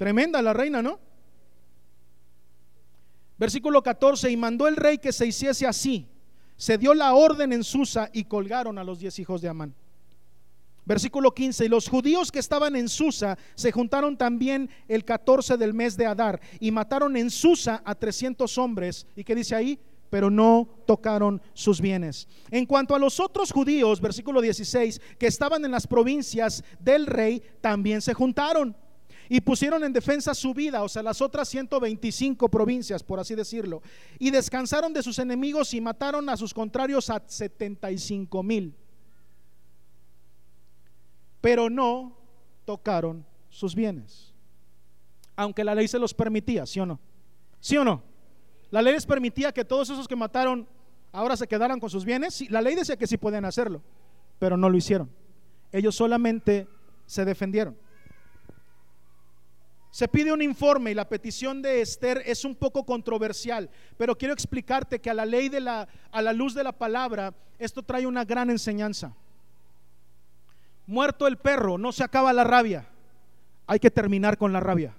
Tremenda la reina, ¿no? Versículo 14, y mandó el rey que se hiciese así. Se dio la orden en Susa y colgaron a los diez hijos de Amán. Versículo 15, y los judíos que estaban en Susa se juntaron también el 14 del mes de Adar y mataron en Susa a 300 hombres. ¿Y qué dice ahí? Pero no tocaron sus bienes. En cuanto a los otros judíos, versículo 16, que estaban en las provincias del rey, también se juntaron y pusieron en defensa su vida, o sea, las otras 125 provincias, por así decirlo, y descansaron de sus enemigos y mataron a sus contrarios a 75 mil. Pero no tocaron sus bienes, aunque la ley se los permitía, ¿sí o no? ¿Sí o no? La ley les permitía que todos esos que mataron ahora se quedaran con sus bienes. la ley decía que sí podían hacerlo, pero no lo hicieron. Ellos solamente se defendieron. Se pide un informe y la petición de Esther es un poco controversial, pero quiero explicarte que a la ley de la a la luz de la palabra esto trae una gran enseñanza. Muerto el perro, no se acaba la rabia. Hay que terminar con la rabia.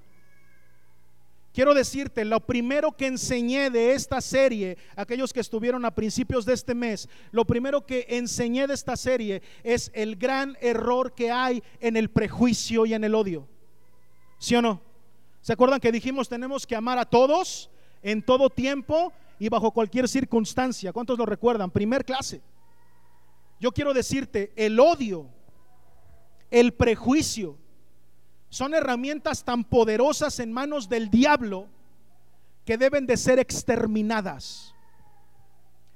Quiero decirte, lo primero que enseñé de esta serie, aquellos que estuvieron a principios de este mes, lo primero que enseñé de esta serie es el gran error que hay en el prejuicio y en el odio. ¿Sí o no? ¿Se acuerdan que dijimos tenemos que amar a todos en todo tiempo y bajo cualquier circunstancia? ¿Cuántos lo recuerdan? Primer clase. Yo quiero decirte, el odio, el prejuicio, son herramientas tan poderosas en manos del diablo que deben de ser exterminadas.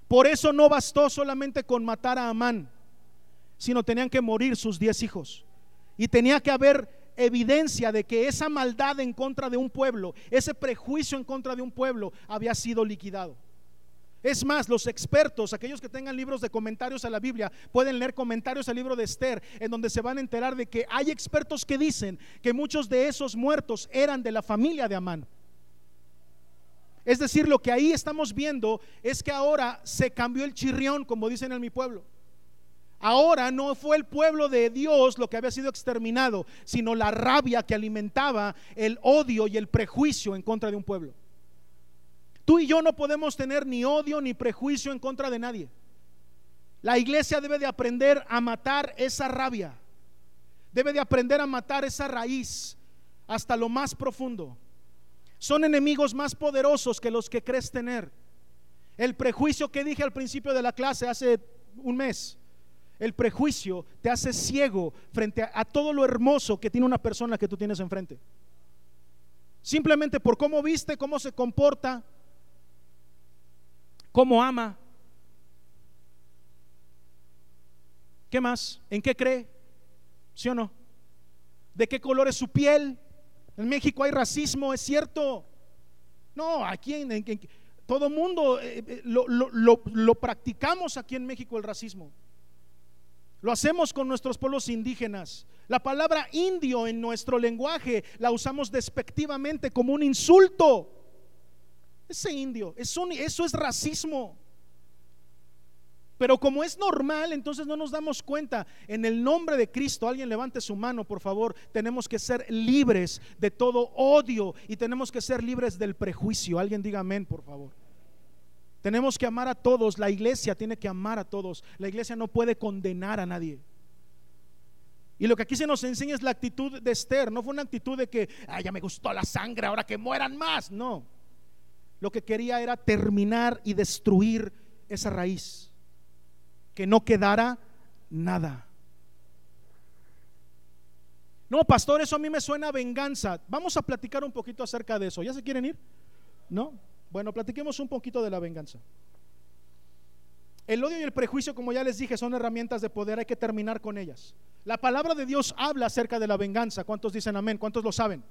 Por eso no bastó solamente con matar a Amán, sino tenían que morir sus diez hijos. Y tenía que haber evidencia de que esa maldad en contra de un pueblo, ese prejuicio en contra de un pueblo había sido liquidado. Es más, los expertos, aquellos que tengan libros de comentarios a la Biblia, pueden leer comentarios al libro de Esther, en donde se van a enterar de que hay expertos que dicen que muchos de esos muertos eran de la familia de Amán. Es decir, lo que ahí estamos viendo es que ahora se cambió el chirrión, como dicen en mi pueblo. Ahora no fue el pueblo de Dios lo que había sido exterminado, sino la rabia que alimentaba el odio y el prejuicio en contra de un pueblo. Tú y yo no podemos tener ni odio ni prejuicio en contra de nadie. La iglesia debe de aprender a matar esa rabia. Debe de aprender a matar esa raíz hasta lo más profundo. Son enemigos más poderosos que los que crees tener. El prejuicio que dije al principio de la clase hace un mes. El prejuicio te hace ciego frente a, todo lo hermoso que tiene una persona que tú tienes enfrente. Simplemente por cómo viste, cómo se comporta, cómo ama. ¿Qué más? ¿En qué cree? ¿Sí o no? ¿De qué color es su piel? En México hay racismo, es cierto. No, aquí en, todo mundo eh, eh, lo practicamos aquí en México el racismo. Lo hacemos con nuestros pueblos indígenas. La palabra indio en nuestro lenguaje la usamos despectivamente como un insulto. Ese indio, eso, es racismo. Pero como es normal, entonces no nos damos cuenta. En el nombre de Cristo, alguien levante su mano, por favor. Tenemos que ser libres de todo odio y tenemos que ser libres del prejuicio. Alguien diga amén, por favor. Tenemos que amar a todos. La iglesia tiene que amar a todos. La iglesia no puede condenar a nadie. Y lo que aquí se nos enseña es la actitud de Esther. No fue una actitud de que, ay, ya me gustó la sangre, ahora que mueran más. No lo que quería era terminar y destruir esa raíz, que no quedara nada. No, pastor, eso a mí me suena venganza. Vamos a platicar un poquito acerca de eso. ¿Ya se quieren ir? ¿No? Bueno, platiquemos un poquito de la venganza. El odio y el prejuicio, como ya les dije, son herramientas de poder, hay que terminar con ellas. La palabra de Dios habla acerca de la venganza. ¿Cuántos dicen amén? ¿Cuántos lo saben?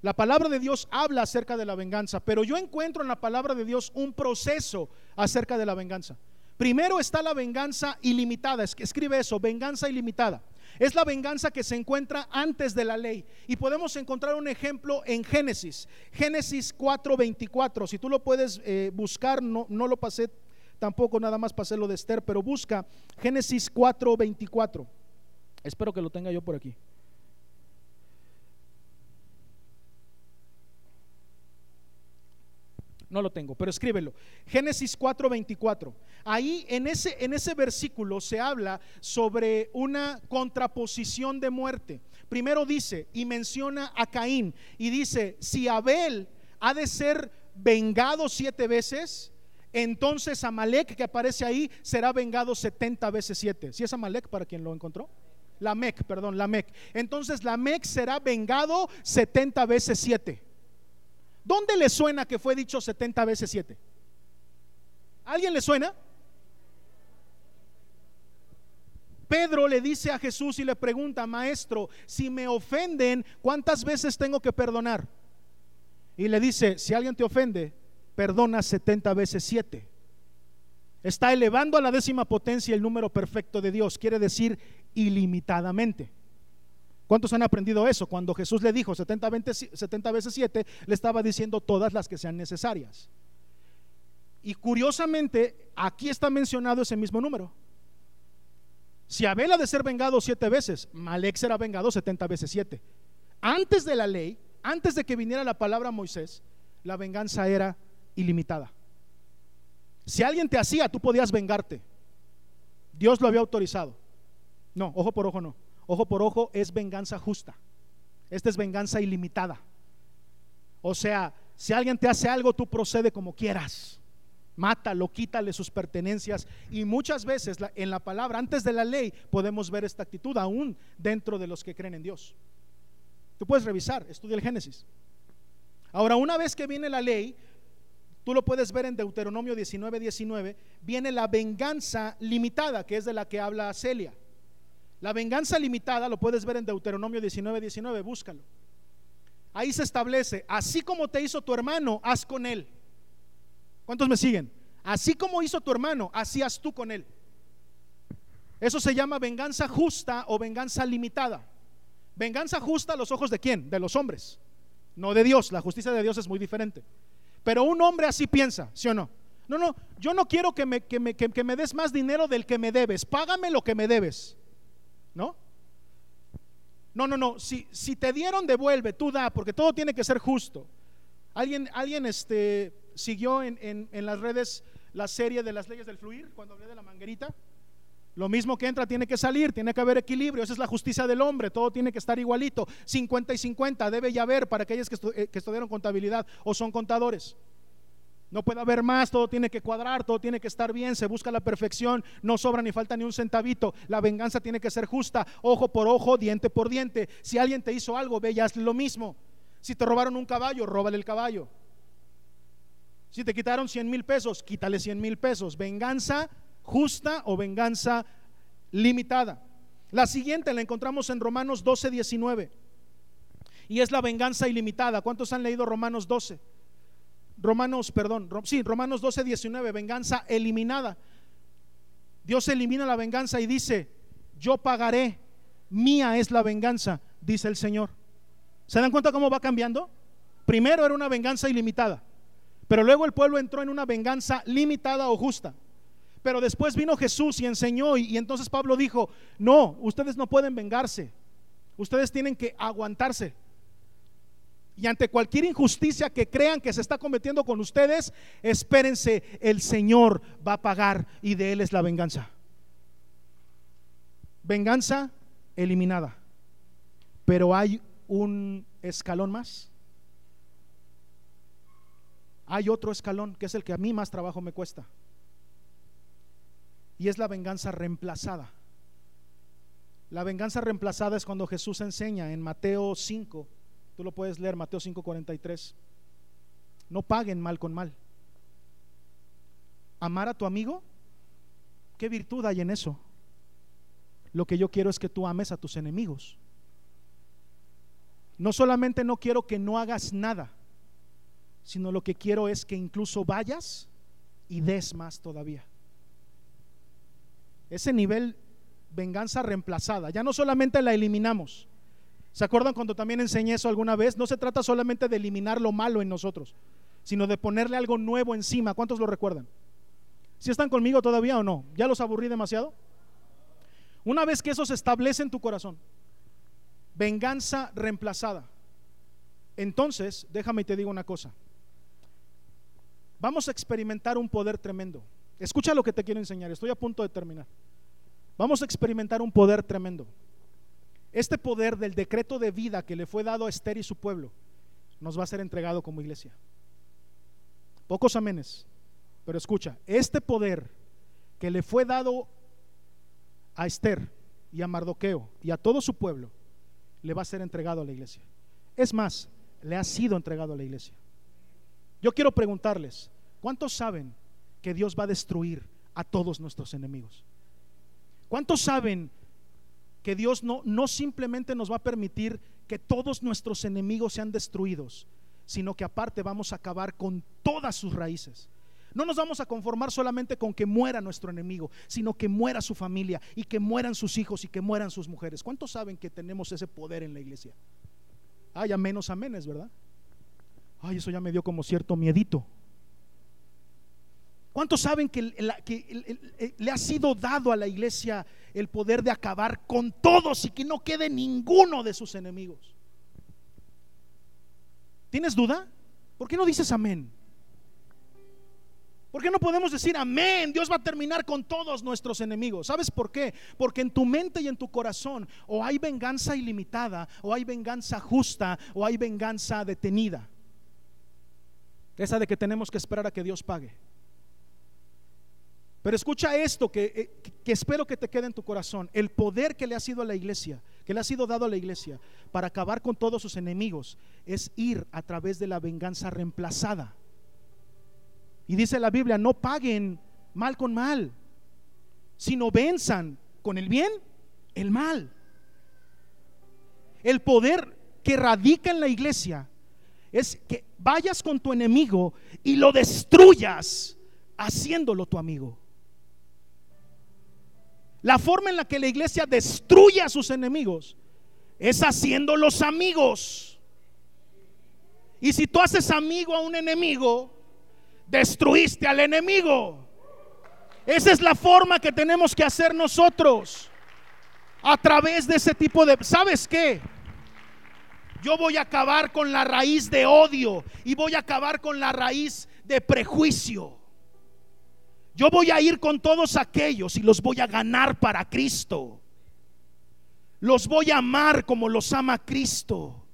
La palabra de Dios habla acerca de la venganza, pero yo encuentro en la palabra de Dios un proceso acerca de la venganza. Primero está la venganza ilimitada, escribe eso, venganza ilimitada. Es la venganza que se encuentra antes de la ley. Y podemos encontrar un ejemplo en Génesis, Génesis 4:24. Si tú lo puedes eh, buscar, no, no lo pasé tampoco, nada más pasé lo de Esther, pero busca Génesis 4:24. Espero que lo tenga yo por aquí. No lo tengo, pero escríbelo. Génesis 4:24. Ahí en ese, en ese versículo se habla sobre una contraposición de muerte. Primero dice y menciona a Caín y dice, si Abel ha de ser vengado siete veces, entonces Amalek que aparece ahí será vengado 70 veces siete. ¿Si es Amalek para quien lo encontró? La Mec, perdón, la Mec. Entonces la Mec será vengado 70 veces siete. ¿Dónde le suena que fue dicho 70 veces 7? ¿Alguien le suena? Pedro le dice a Jesús y le pregunta, maestro, si me ofenden, ¿cuántas veces tengo que perdonar? Y le dice, si alguien te ofende, perdona 70 veces 7. Está elevando a la décima potencia el número perfecto de Dios, quiere decir ilimitadamente. ¿Cuántos han aprendido eso? Cuando Jesús le dijo 70, veces 7, le estaba diciendo todas las que sean necesarias. Y curiosamente, aquí está mencionado ese mismo número. Si Abel ha de ser vengado siete veces, Malek será vengado 70 veces 7. Antes de la ley, antes de que viniera la palabra Moisés, la venganza era ilimitada. Si alguien te hacía, tú podías vengarte. Dios lo había autorizado. No, ojo por ojo no ojo por ojo, es venganza justa. Esta es venganza ilimitada. O sea, si alguien te hace algo, tú procede como quieras. Mátalo, quítale sus pertenencias. Y muchas veces en la palabra, antes de la ley, podemos ver esta actitud aún dentro de los que creen en Dios. Tú puedes revisar, estudia el Génesis. Ahora, una vez que viene la ley, tú lo puedes ver en Deuteronomio 19, 19, viene la venganza limitada, que es de la que habla Celia. La venganza limitada lo puedes ver en Deuteronomio 19, 19, búscalo. Ahí se establece, así como te hizo tu hermano, haz con él. ¿Cuántos me siguen? Así como hizo tu hermano, así haz tú con él. Eso se llama venganza justa o venganza limitada. Venganza justa a los ojos de quién? De los hombres, no de Dios. La justicia de Dios es muy diferente. Pero un hombre así piensa, ¿sí o no? No, no, yo no quiero que me, que me, que me des más dinero del que me debes. Págame lo que me debes. ¿No? No, no, no. Si, si te dieron, devuelve, tú da, porque todo tiene que ser justo. Alguien, alguien este, siguió en, en, en las redes la serie de las leyes del fluir cuando hablé de la manguerita. Lo mismo que entra tiene que salir, tiene que haber equilibrio, esa es la justicia del hombre, todo tiene que estar igualito, 50 y 50 debe ya haber para aquellos que, eh, que estudiaron contabilidad o son contadores. No puede haber más, todo tiene que cuadrar, todo tiene que estar bien, se busca la perfección, no sobra ni falta ni un centavito. La venganza tiene que ser justa, ojo por ojo, diente por diente. Si alguien te hizo algo, ve y haz lo mismo. Si te robaron un caballo, róbale el caballo. Si te quitaron 100 mil pesos, quítale 100 mil pesos. Venganza justa o venganza limitada. La siguiente la encontramos en Romanos 12, 19. Y es la venganza ilimitada. ¿Cuántos han leído Romanos 12? Romanos, perdón, sí, Romanos 12, 19, venganza eliminada. Dios elimina la venganza y dice, yo pagaré, mía es la venganza, dice el Señor. ¿Se dan cuenta cómo va cambiando? Primero era una venganza ilimitada, pero luego el pueblo entró en una venganza limitada o justa. Pero después vino Jesús y enseñó y, entonces Pablo dijo, no, ustedes no pueden vengarse, ustedes tienen que aguantarse. Y ante cualquier injusticia que crean que se está cometiendo con ustedes, espérense, el Señor va a pagar y de Él es la venganza. Venganza eliminada. Pero hay un escalón más. Hay otro escalón que es el que a mí más trabajo me cuesta y es la venganza reemplazada. La venganza reemplazada es cuando Jesús enseña en Mateo 5, tú lo puedes leer, Mateo 5, 43. No paguen mal con mal. Amar a tu amigo, ¿qué virtud hay en eso? Lo que yo quiero es que tú ames a tus enemigos. No solamente no quiero que no hagas nada, sino lo que quiero es que incluso vayas y des más todavía. Ese nivel venganza reemplazada. Ya no solamente la eliminamos. ¿Se acuerdan cuando también enseñé eso alguna vez? No se trata solamente de eliminar lo malo en nosotros, sino de ponerle algo nuevo encima. ¿Cuántos lo recuerdan? ¿Si están conmigo todavía o no? ¿Ya los aburrí demasiado? Una vez que eso se establece en tu corazón, venganza reemplazada. Entonces, déjame y te digo una cosa. Vamos a experimentar un poder tremendo. Escucha lo que te quiero enseñar, estoy a punto de terminar. Vamos a experimentar un poder tremendo. Este poder del decreto de vida que le fue dado a Esther y su pueblo nos va a ser entregado como iglesia. Pocos amenes, pero escucha, este poder que le fue dado a Esther y a Mardoqueo y a todo su pueblo le va a ser entregado a la iglesia. Es más, le ha sido entregado a la iglesia. Yo quiero preguntarles, ¿cuántos saben que Dios va a destruir a todos nuestros enemigos. ¿Cuántos saben que Dios no, no simplemente nos va a permitir que todos nuestros enemigos sean destruidos, sino que aparte vamos a acabar con todas sus raíces? No nos vamos a conformar solamente con que muera nuestro enemigo, sino que muera su familia y que mueran sus hijos y que mueran sus mujeres. ¿Cuántos saben que tenemos ese poder en la iglesia? Ay, a menos amenes, ¿verdad? Ay, eso ya me dio como cierto miedito. ¿Cuántos saben que, le ha sido dado a la iglesia el poder de acabar con todos y que no quede ninguno de sus enemigos? ¿Tienes duda? ¿Por qué no dices amén? ¿Por qué no podemos decir amén? Dios va a terminar con todos nuestros enemigos. ¿Sabes por qué? Porque en tu mente y en tu corazón o hay venganza ilimitada, o hay venganza justa, o hay venganza detenida. Esa de que tenemos que esperar a que Dios pague. Pero escucha esto eh, que, espero que te quede en tu corazón. El poder que le ha sido a la iglesia, que le ha sido dado a la iglesia para acabar con todos sus enemigos, es ir a través de la venganza reemplazada. Y dice la Biblia, no paguen mal con mal, sino venzan con el bien el mal. El poder que radica en la iglesia es que vayas con tu enemigo y lo destruyas haciéndolo tu amigo. La forma en la que la iglesia destruye a sus enemigos es haciéndolos amigos. Y si tú haces amigo a un enemigo, destruiste al enemigo. Esa es la forma que tenemos que hacer nosotros. A través de ese tipo de... ¿Sabes qué? Yo voy a acabar con la raíz de odio y voy a acabar con la raíz de prejuicio. Yo voy a ir con todos aquellos y los voy a ganar para Cristo. Los voy a amar como los ama Cristo.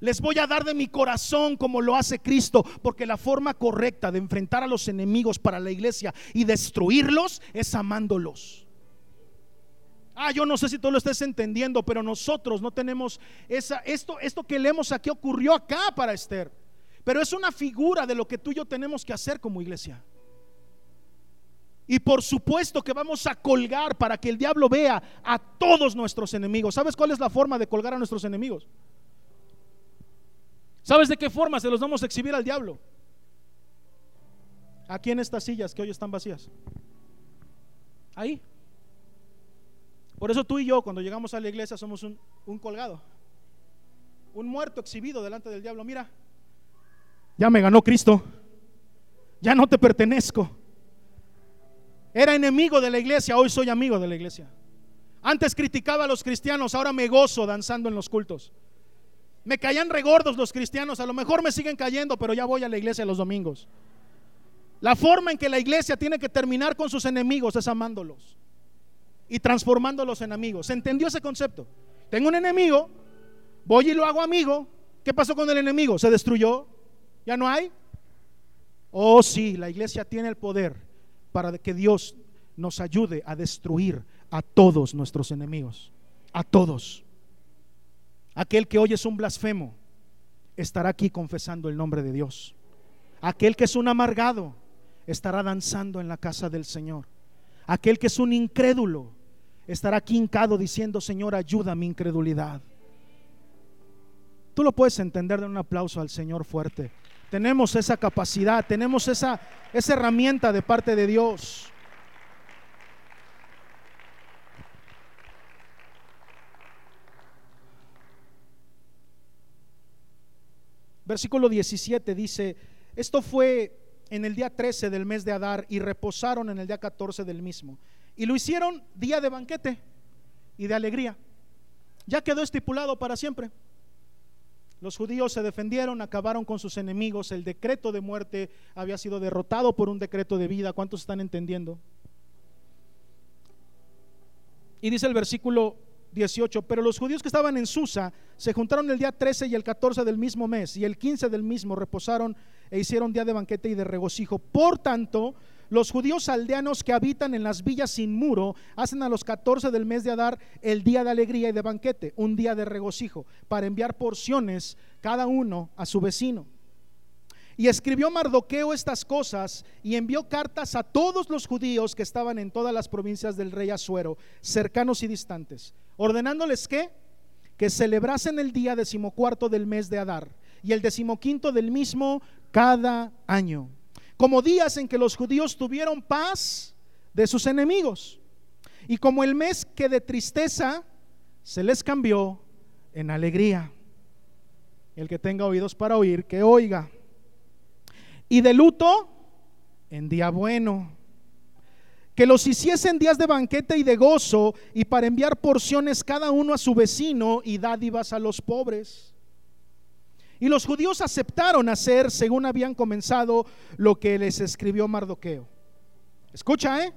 Les voy a dar de mi corazón como lo hace Cristo, porque la forma correcta de enfrentar a los enemigos para la iglesia y destruirlos es amándolos. Ah, yo no sé si tú lo estés entendiendo, pero nosotros no tenemos esa esto esto que leemos aquí ocurrió acá para Esther. Pero es una figura de lo que tú y yo tenemos que hacer como iglesia. Y por supuesto que vamos a colgar para que el diablo vea a todos nuestros enemigos. ¿Sabes cuál es la forma de colgar a nuestros enemigos? ¿Sabes de qué forma se los vamos a exhibir al diablo? Aquí en estas sillas que hoy están vacías. Ahí. Por eso tú y yo cuando llegamos a la iglesia somos un, un colgado. Un muerto exhibido delante del diablo. Mira, ya me ganó Cristo. Ya no te pertenezco. Era enemigo de la iglesia, hoy soy amigo de la iglesia. Antes criticaba a los cristianos, ahora me gozo danzando en los cultos. Me caían regordos los cristianos, a lo mejor me siguen cayendo, pero ya voy a la iglesia los domingos. La forma en que la iglesia tiene que terminar con sus enemigos es amándolos y transformándolos en amigos. ¿Se entendió ese concepto? Tengo un enemigo, voy y lo hago amigo. ¿Qué pasó con el enemigo? ¿Se destruyó? ¿Ya no hay? Oh, sí, la iglesia tiene el poder para que Dios nos ayude a destruir a todos nuestros enemigos, a todos. Aquel que hoy es un blasfemo estará aquí confesando el nombre de Dios. Aquel que es un amargado estará danzando en la casa del Señor. Aquel que es un incrédulo estará aquí hincado diciendo, Señor, ayuda a mi incredulidad. Tú lo puedes entender de un aplauso al Señor fuerte. Tenemos esa capacidad, tenemos esa, esa herramienta de parte de Dios. Versículo 17 dice, esto fue en el día 13 del mes de Adar y reposaron en el día 14 del mismo. Y lo hicieron día de banquete y de alegría. Ya quedó estipulado para siempre. Los judíos se defendieron, acabaron con sus enemigos, el decreto de muerte había sido derrotado por un decreto de vida. ¿Cuántos están entendiendo? Y dice el versículo 18, pero los judíos que estaban en Susa se juntaron el día 13 y el 14 del mismo mes y el 15 del mismo reposaron e hicieron día de banquete y de regocijo. Por tanto, los judíos aldeanos que habitan en las villas sin muro hacen a los 14 del mes de Adar el día de alegría y de banquete, un día de regocijo, para enviar porciones cada uno a su vecino. Y escribió Mardoqueo estas cosas y envió cartas a todos los judíos que estaban en todas las provincias del rey Asuero, cercanos y distantes, ordenándoles que que celebrasen el día decimocuarto del mes de Adar y el decimoquinto del mismo cada año como días en que los judíos tuvieron paz de sus enemigos, y como el mes que de tristeza se les cambió en alegría. El que tenga oídos para oír, que oiga. Y de luto en día bueno. Que los hiciesen días de banquete y de gozo y para enviar porciones cada uno a su vecino y dádivas a los pobres y los judíos aceptaron hacer, según habían comenzado, lo que les escribió Mardoqueo. Escucha, ¿eh?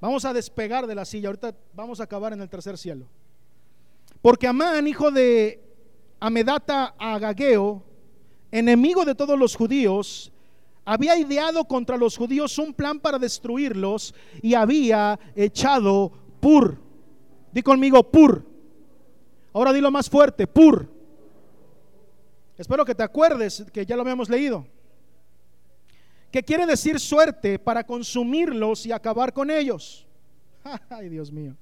Vamos a despegar de la silla. Ahorita vamos a acabar en el tercer cielo. Porque Amán, hijo de Amedata Agageo, enemigo de todos los judíos, había ideado contra los judíos un plan para destruirlos y había echado pur. Di conmigo pur. Ahora dilo más fuerte, pur Espero que te acuerdes que ya lo habíamos leído. Que quiere decir suerte para consumirlos y acabar con ellos. *laughs* Ay, Dios mío.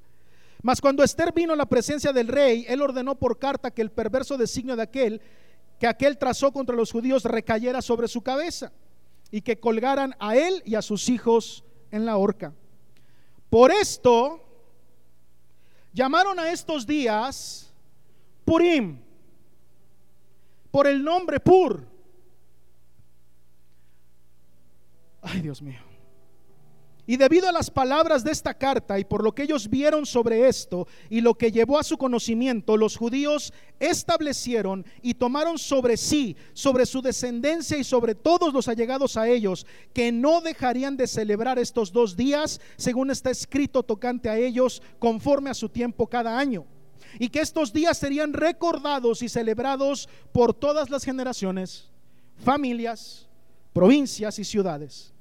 Mas cuando Esther vino a la presencia del rey, él ordenó por carta que el perverso designio de aquel que aquel trazó contra los judíos recayera sobre su cabeza y que colgaran a él y a sus hijos en la horca. Por esto llamaron a estos días Purim, por el nombre Pur. Ay, Dios mío. Y debido a las palabras de esta carta y por lo que ellos vieron sobre esto y lo que llevó a su conocimiento, los judíos establecieron y tomaron sobre sí, sobre su descendencia y sobre todos los allegados a ellos, que no dejarían de celebrar estos dos días, según está escrito tocante a ellos, conforme a su tiempo cada año. Y que estos días serían recordados y celebrados por todas las generaciones, familias, provincias y ciudades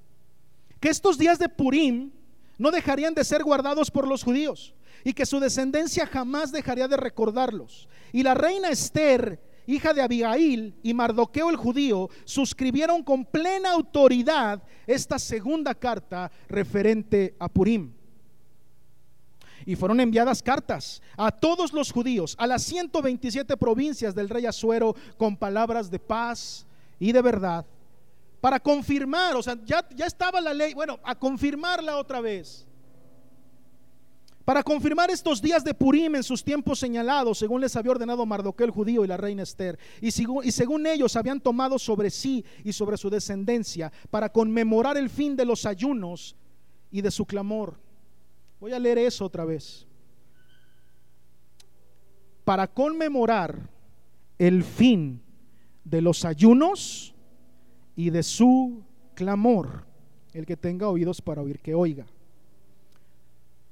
que estos días de Purim no dejarían de ser guardados por los judíos y que su descendencia jamás dejaría de recordarlos. Y la reina Esther, hija de Abigail, y Mardoqueo el judío suscribieron con plena autoridad esta segunda carta referente a Purim. Y fueron enviadas cartas a todos los judíos, a las 127 provincias del rey Asuero, con palabras de paz y de verdad para confirmar, o sea, ya, ya estaba la ley, bueno, a confirmarla otra vez. Para confirmar estos días de Purim en sus tiempos señalados, según les había ordenado Mardoqueo el judío y la reina Esther, y y según ellos habían tomado sobre sí y sobre su descendencia, para conmemorar el fin de los ayunos y de su clamor. Voy a leer eso otra vez. Para conmemorar el fin de los ayunos y de su clamor. El que tenga oídos para oír, que oiga.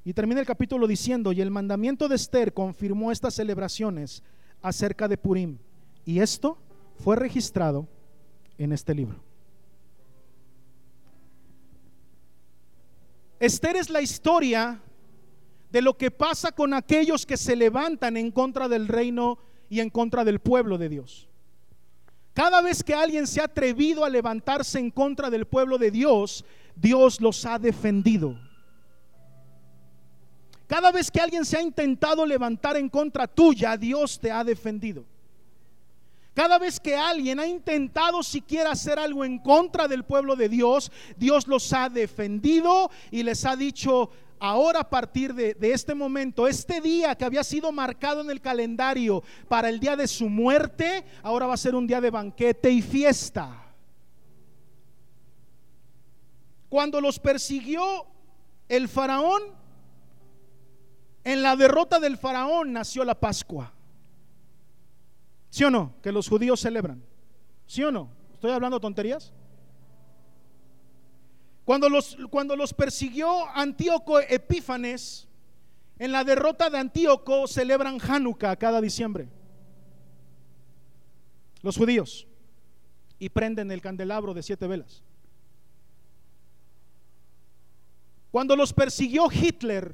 Y termina el capítulo diciendo, y el mandamiento de Esther confirmó estas celebraciones acerca de Purim. Y esto fue registrado en este libro. Esther es la historia de lo que pasa con aquellos que se levantan en contra del reino y en contra del pueblo de Dios. Cada vez que alguien se ha atrevido a levantarse en contra del pueblo de Dios, Dios los ha defendido. Cada vez que alguien se ha intentado levantar en contra tuya, Dios te ha defendido. Cada vez que alguien ha intentado siquiera hacer algo en contra del pueblo de Dios, Dios los ha defendido y les ha dicho, ahora a partir de, este momento, este día que había sido marcado en el calendario para el día de su muerte, ahora va a ser un día de banquete y fiesta. Cuando los persiguió el faraón, en la derrota del faraón nació la Pascua. ¿Sí o no? Que los judíos celebran. ¿Sí o no? ¿Estoy hablando tonterías? Cuando los, cuando los persiguió Antíoco Epífanes, en la derrota de Antíoco celebran Hanukkah cada diciembre. Los judíos. Y prenden el candelabro de siete velas. Cuando los persiguió Hitler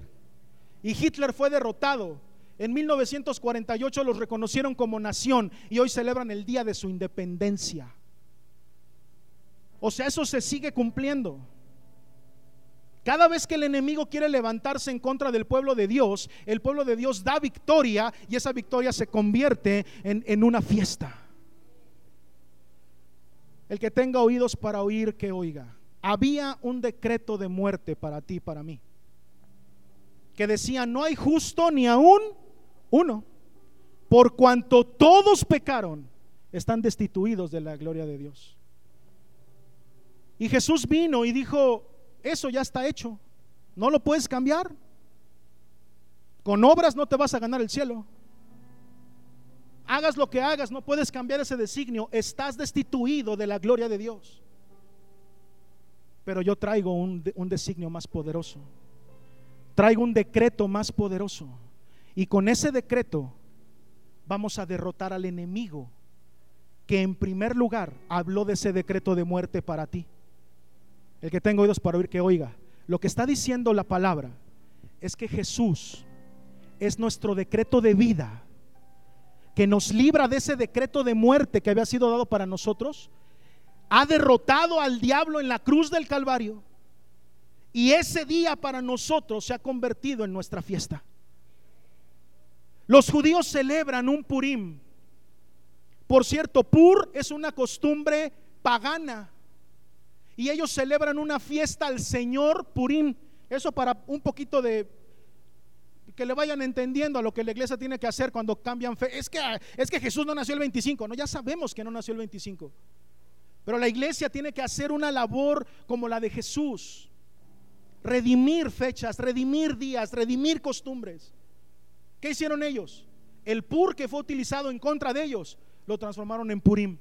y Hitler fue derrotado, en 1948 los reconocieron como nación y hoy celebran el día de su independencia. O sea, eso se sigue cumpliendo. Cada vez que el enemigo quiere levantarse en contra del pueblo de Dios, el pueblo de Dios da victoria y esa victoria se convierte en, una fiesta. El que tenga oídos para oír, que oiga. Había un decreto de muerte para ti, para mí, que decía, no hay justo ni aún uno, por cuanto todos pecaron, están destituidos de la gloria de Dios. Y Jesús vino y dijo, eso ya está hecho. No lo puedes cambiar. Con obras no te vas a ganar el cielo. Hagas lo que hagas, no puedes cambiar ese designio. Estás destituido de la gloria de Dios. Pero yo traigo un, un designio más poderoso. Traigo un decreto más poderoso. Y con ese decreto vamos a derrotar al enemigo que en primer lugar habló de ese decreto de muerte para ti. El que tenga oídos para oír, que oiga. Lo que está diciendo la palabra es que Jesús es nuestro decreto de vida, que nos libra de ese decreto de muerte que había sido dado para nosotros. Ha derrotado al diablo en la cruz del Calvario. Y ese día para nosotros se ha convertido en nuestra fiesta. Los judíos celebran un Purim. Por cierto, Pur es una costumbre pagana. Y ellos celebran una fiesta al Señor Purim. Eso para un poquito de que le vayan entendiendo a lo que la iglesia tiene que hacer cuando cambian fe. Es que, es que Jesús no nació el 25, no, ya sabemos que no nació el 25. Pero la iglesia tiene que hacer una labor como la de Jesús. Redimir fechas, redimir días, redimir costumbres. ¿Qué hicieron ellos? El pur que fue utilizado en contra de ellos, lo transformaron en Purim.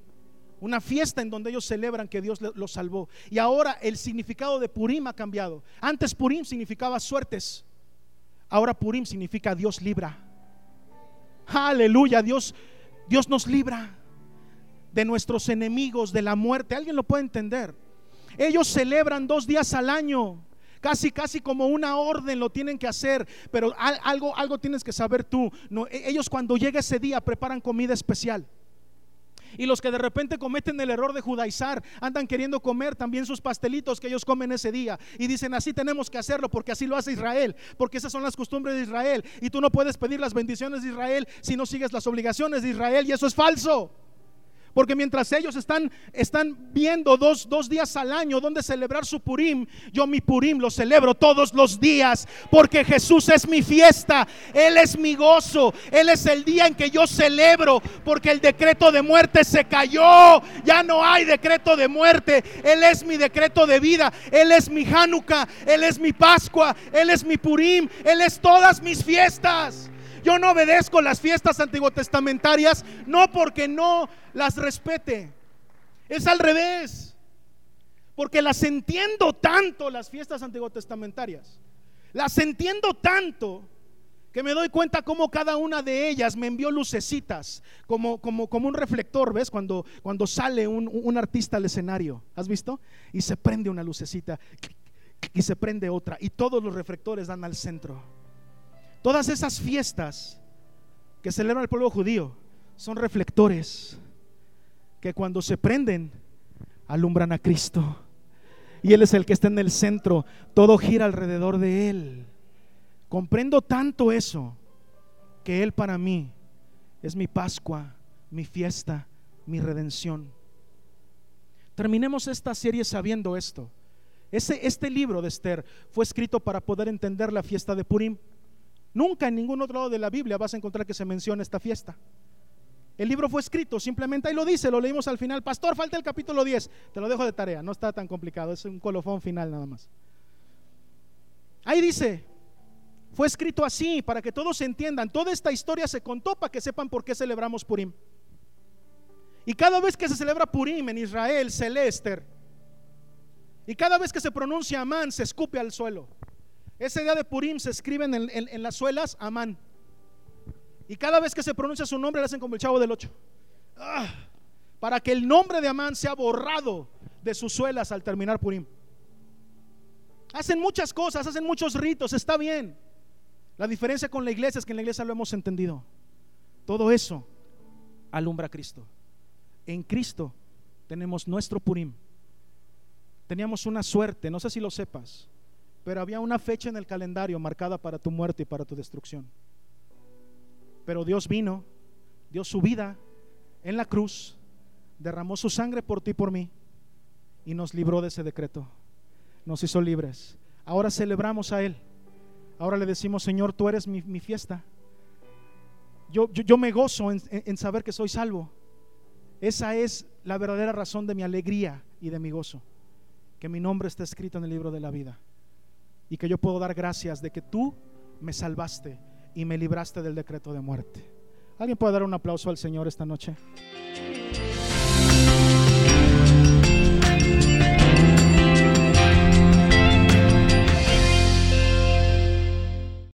Una fiesta en donde ellos celebran que Dios los salvó. Y ahora el significado de Purim ha cambiado. Antes Purim significaba suertes. Ahora Purim significa Dios libra. Aleluya, Dios, Dios nos libra de nuestros enemigos, de la muerte. ¿Alguien lo puede entender? Ellos celebran dos días al año. Casi, casi como una orden lo tienen que hacer, pero algo, algo tienes que saber tú. No, e, ellos cuando llega ese día preparan comida especial. Y los que de repente cometen el error de judaizar, andan queriendo comer también sus pastelitos que ellos comen ese día. Y dicen, así tenemos que hacerlo porque así lo hace Israel, porque esas son las costumbres de Israel. Y tú no puedes pedir las bendiciones de Israel si no sigues las obligaciones de Israel. Y eso es falso. Porque mientras ellos están, están viendo dos, dos días al año donde celebrar su Purim, yo mi Purim lo celebro todos los días. Porque Jesús es mi fiesta, Él es mi gozo, Él es el día en que yo celebro. Porque el decreto de muerte se cayó, ya no hay decreto de muerte. Él es mi decreto de vida, Él es mi Hanukkah, Él es mi Pascua, Él es mi Purim, Él es todas mis fiestas. Yo no obedezco las fiestas antiguotestamentarias no porque no las respete. Es al revés. Porque las entiendo tanto las fiestas antiguotestamentarias. Las entiendo tanto que me doy cuenta como cada una de ellas me envió lucecitas, como, como, como un reflector, ¿ves? Cuando, cuando sale un, un, artista al escenario, ¿has visto? Y se prende una lucecita y se prende otra, y todos los reflectores dan al centro. Todas esas fiestas que celebra el pueblo judío son reflectores que cuando se prenden alumbran a Cristo. Y Él es el que está en el centro, todo gira alrededor de Él. Comprendo tanto eso que Él para mí es mi Pascua, mi fiesta, mi redención. Terminemos esta serie sabiendo esto. Ese, este libro de Esther fue escrito para poder entender la fiesta de Purim. Nunca en ningún otro lado de la Biblia vas a encontrar que se mencione esta fiesta. El libro fue escrito, simplemente ahí lo dice, lo leímos al final. Pastor, falta el capítulo 10. Te lo dejo de tarea, no está tan complicado, es un colofón final nada más. Ahí dice, fue escrito así para que todos entiendan. Toda esta historia se contó para que sepan por qué celebramos Purim. Y cada vez que se celebra Purim en Israel, Celester, y cada vez que se pronuncia Amán, se escupe al suelo. Ese día de Purim se escriben en, las suelas Amán. Y cada vez que se pronuncia su nombre le hacen como el chavo del 8. Ah, para que el nombre de Amán sea borrado de sus suelas al terminar Purim. Hacen muchas cosas, hacen muchos ritos, está bien. La diferencia con la iglesia es que en la iglesia lo hemos entendido. Todo eso alumbra a Cristo. En Cristo tenemos nuestro Purim. Teníamos una suerte, no sé si lo sepas. Pero había una fecha en el calendario marcada para tu muerte y para tu destrucción. Pero Dios vino, dio su vida en la cruz, derramó su sangre por ti y por mí y nos libró de ese decreto. Nos hizo libres. Ahora celebramos a Él. Ahora le decimos, Señor, tú eres mi, fiesta. Yo, yo, me gozo en saber que soy salvo. Esa es la verdadera razón de mi alegría y de mi gozo. Que mi nombre está escrito en el libro de la vida y que yo puedo dar gracias de que tú me salvaste y me libraste del decreto de muerte. ¿Alguien puede dar un aplauso al Señor esta noche?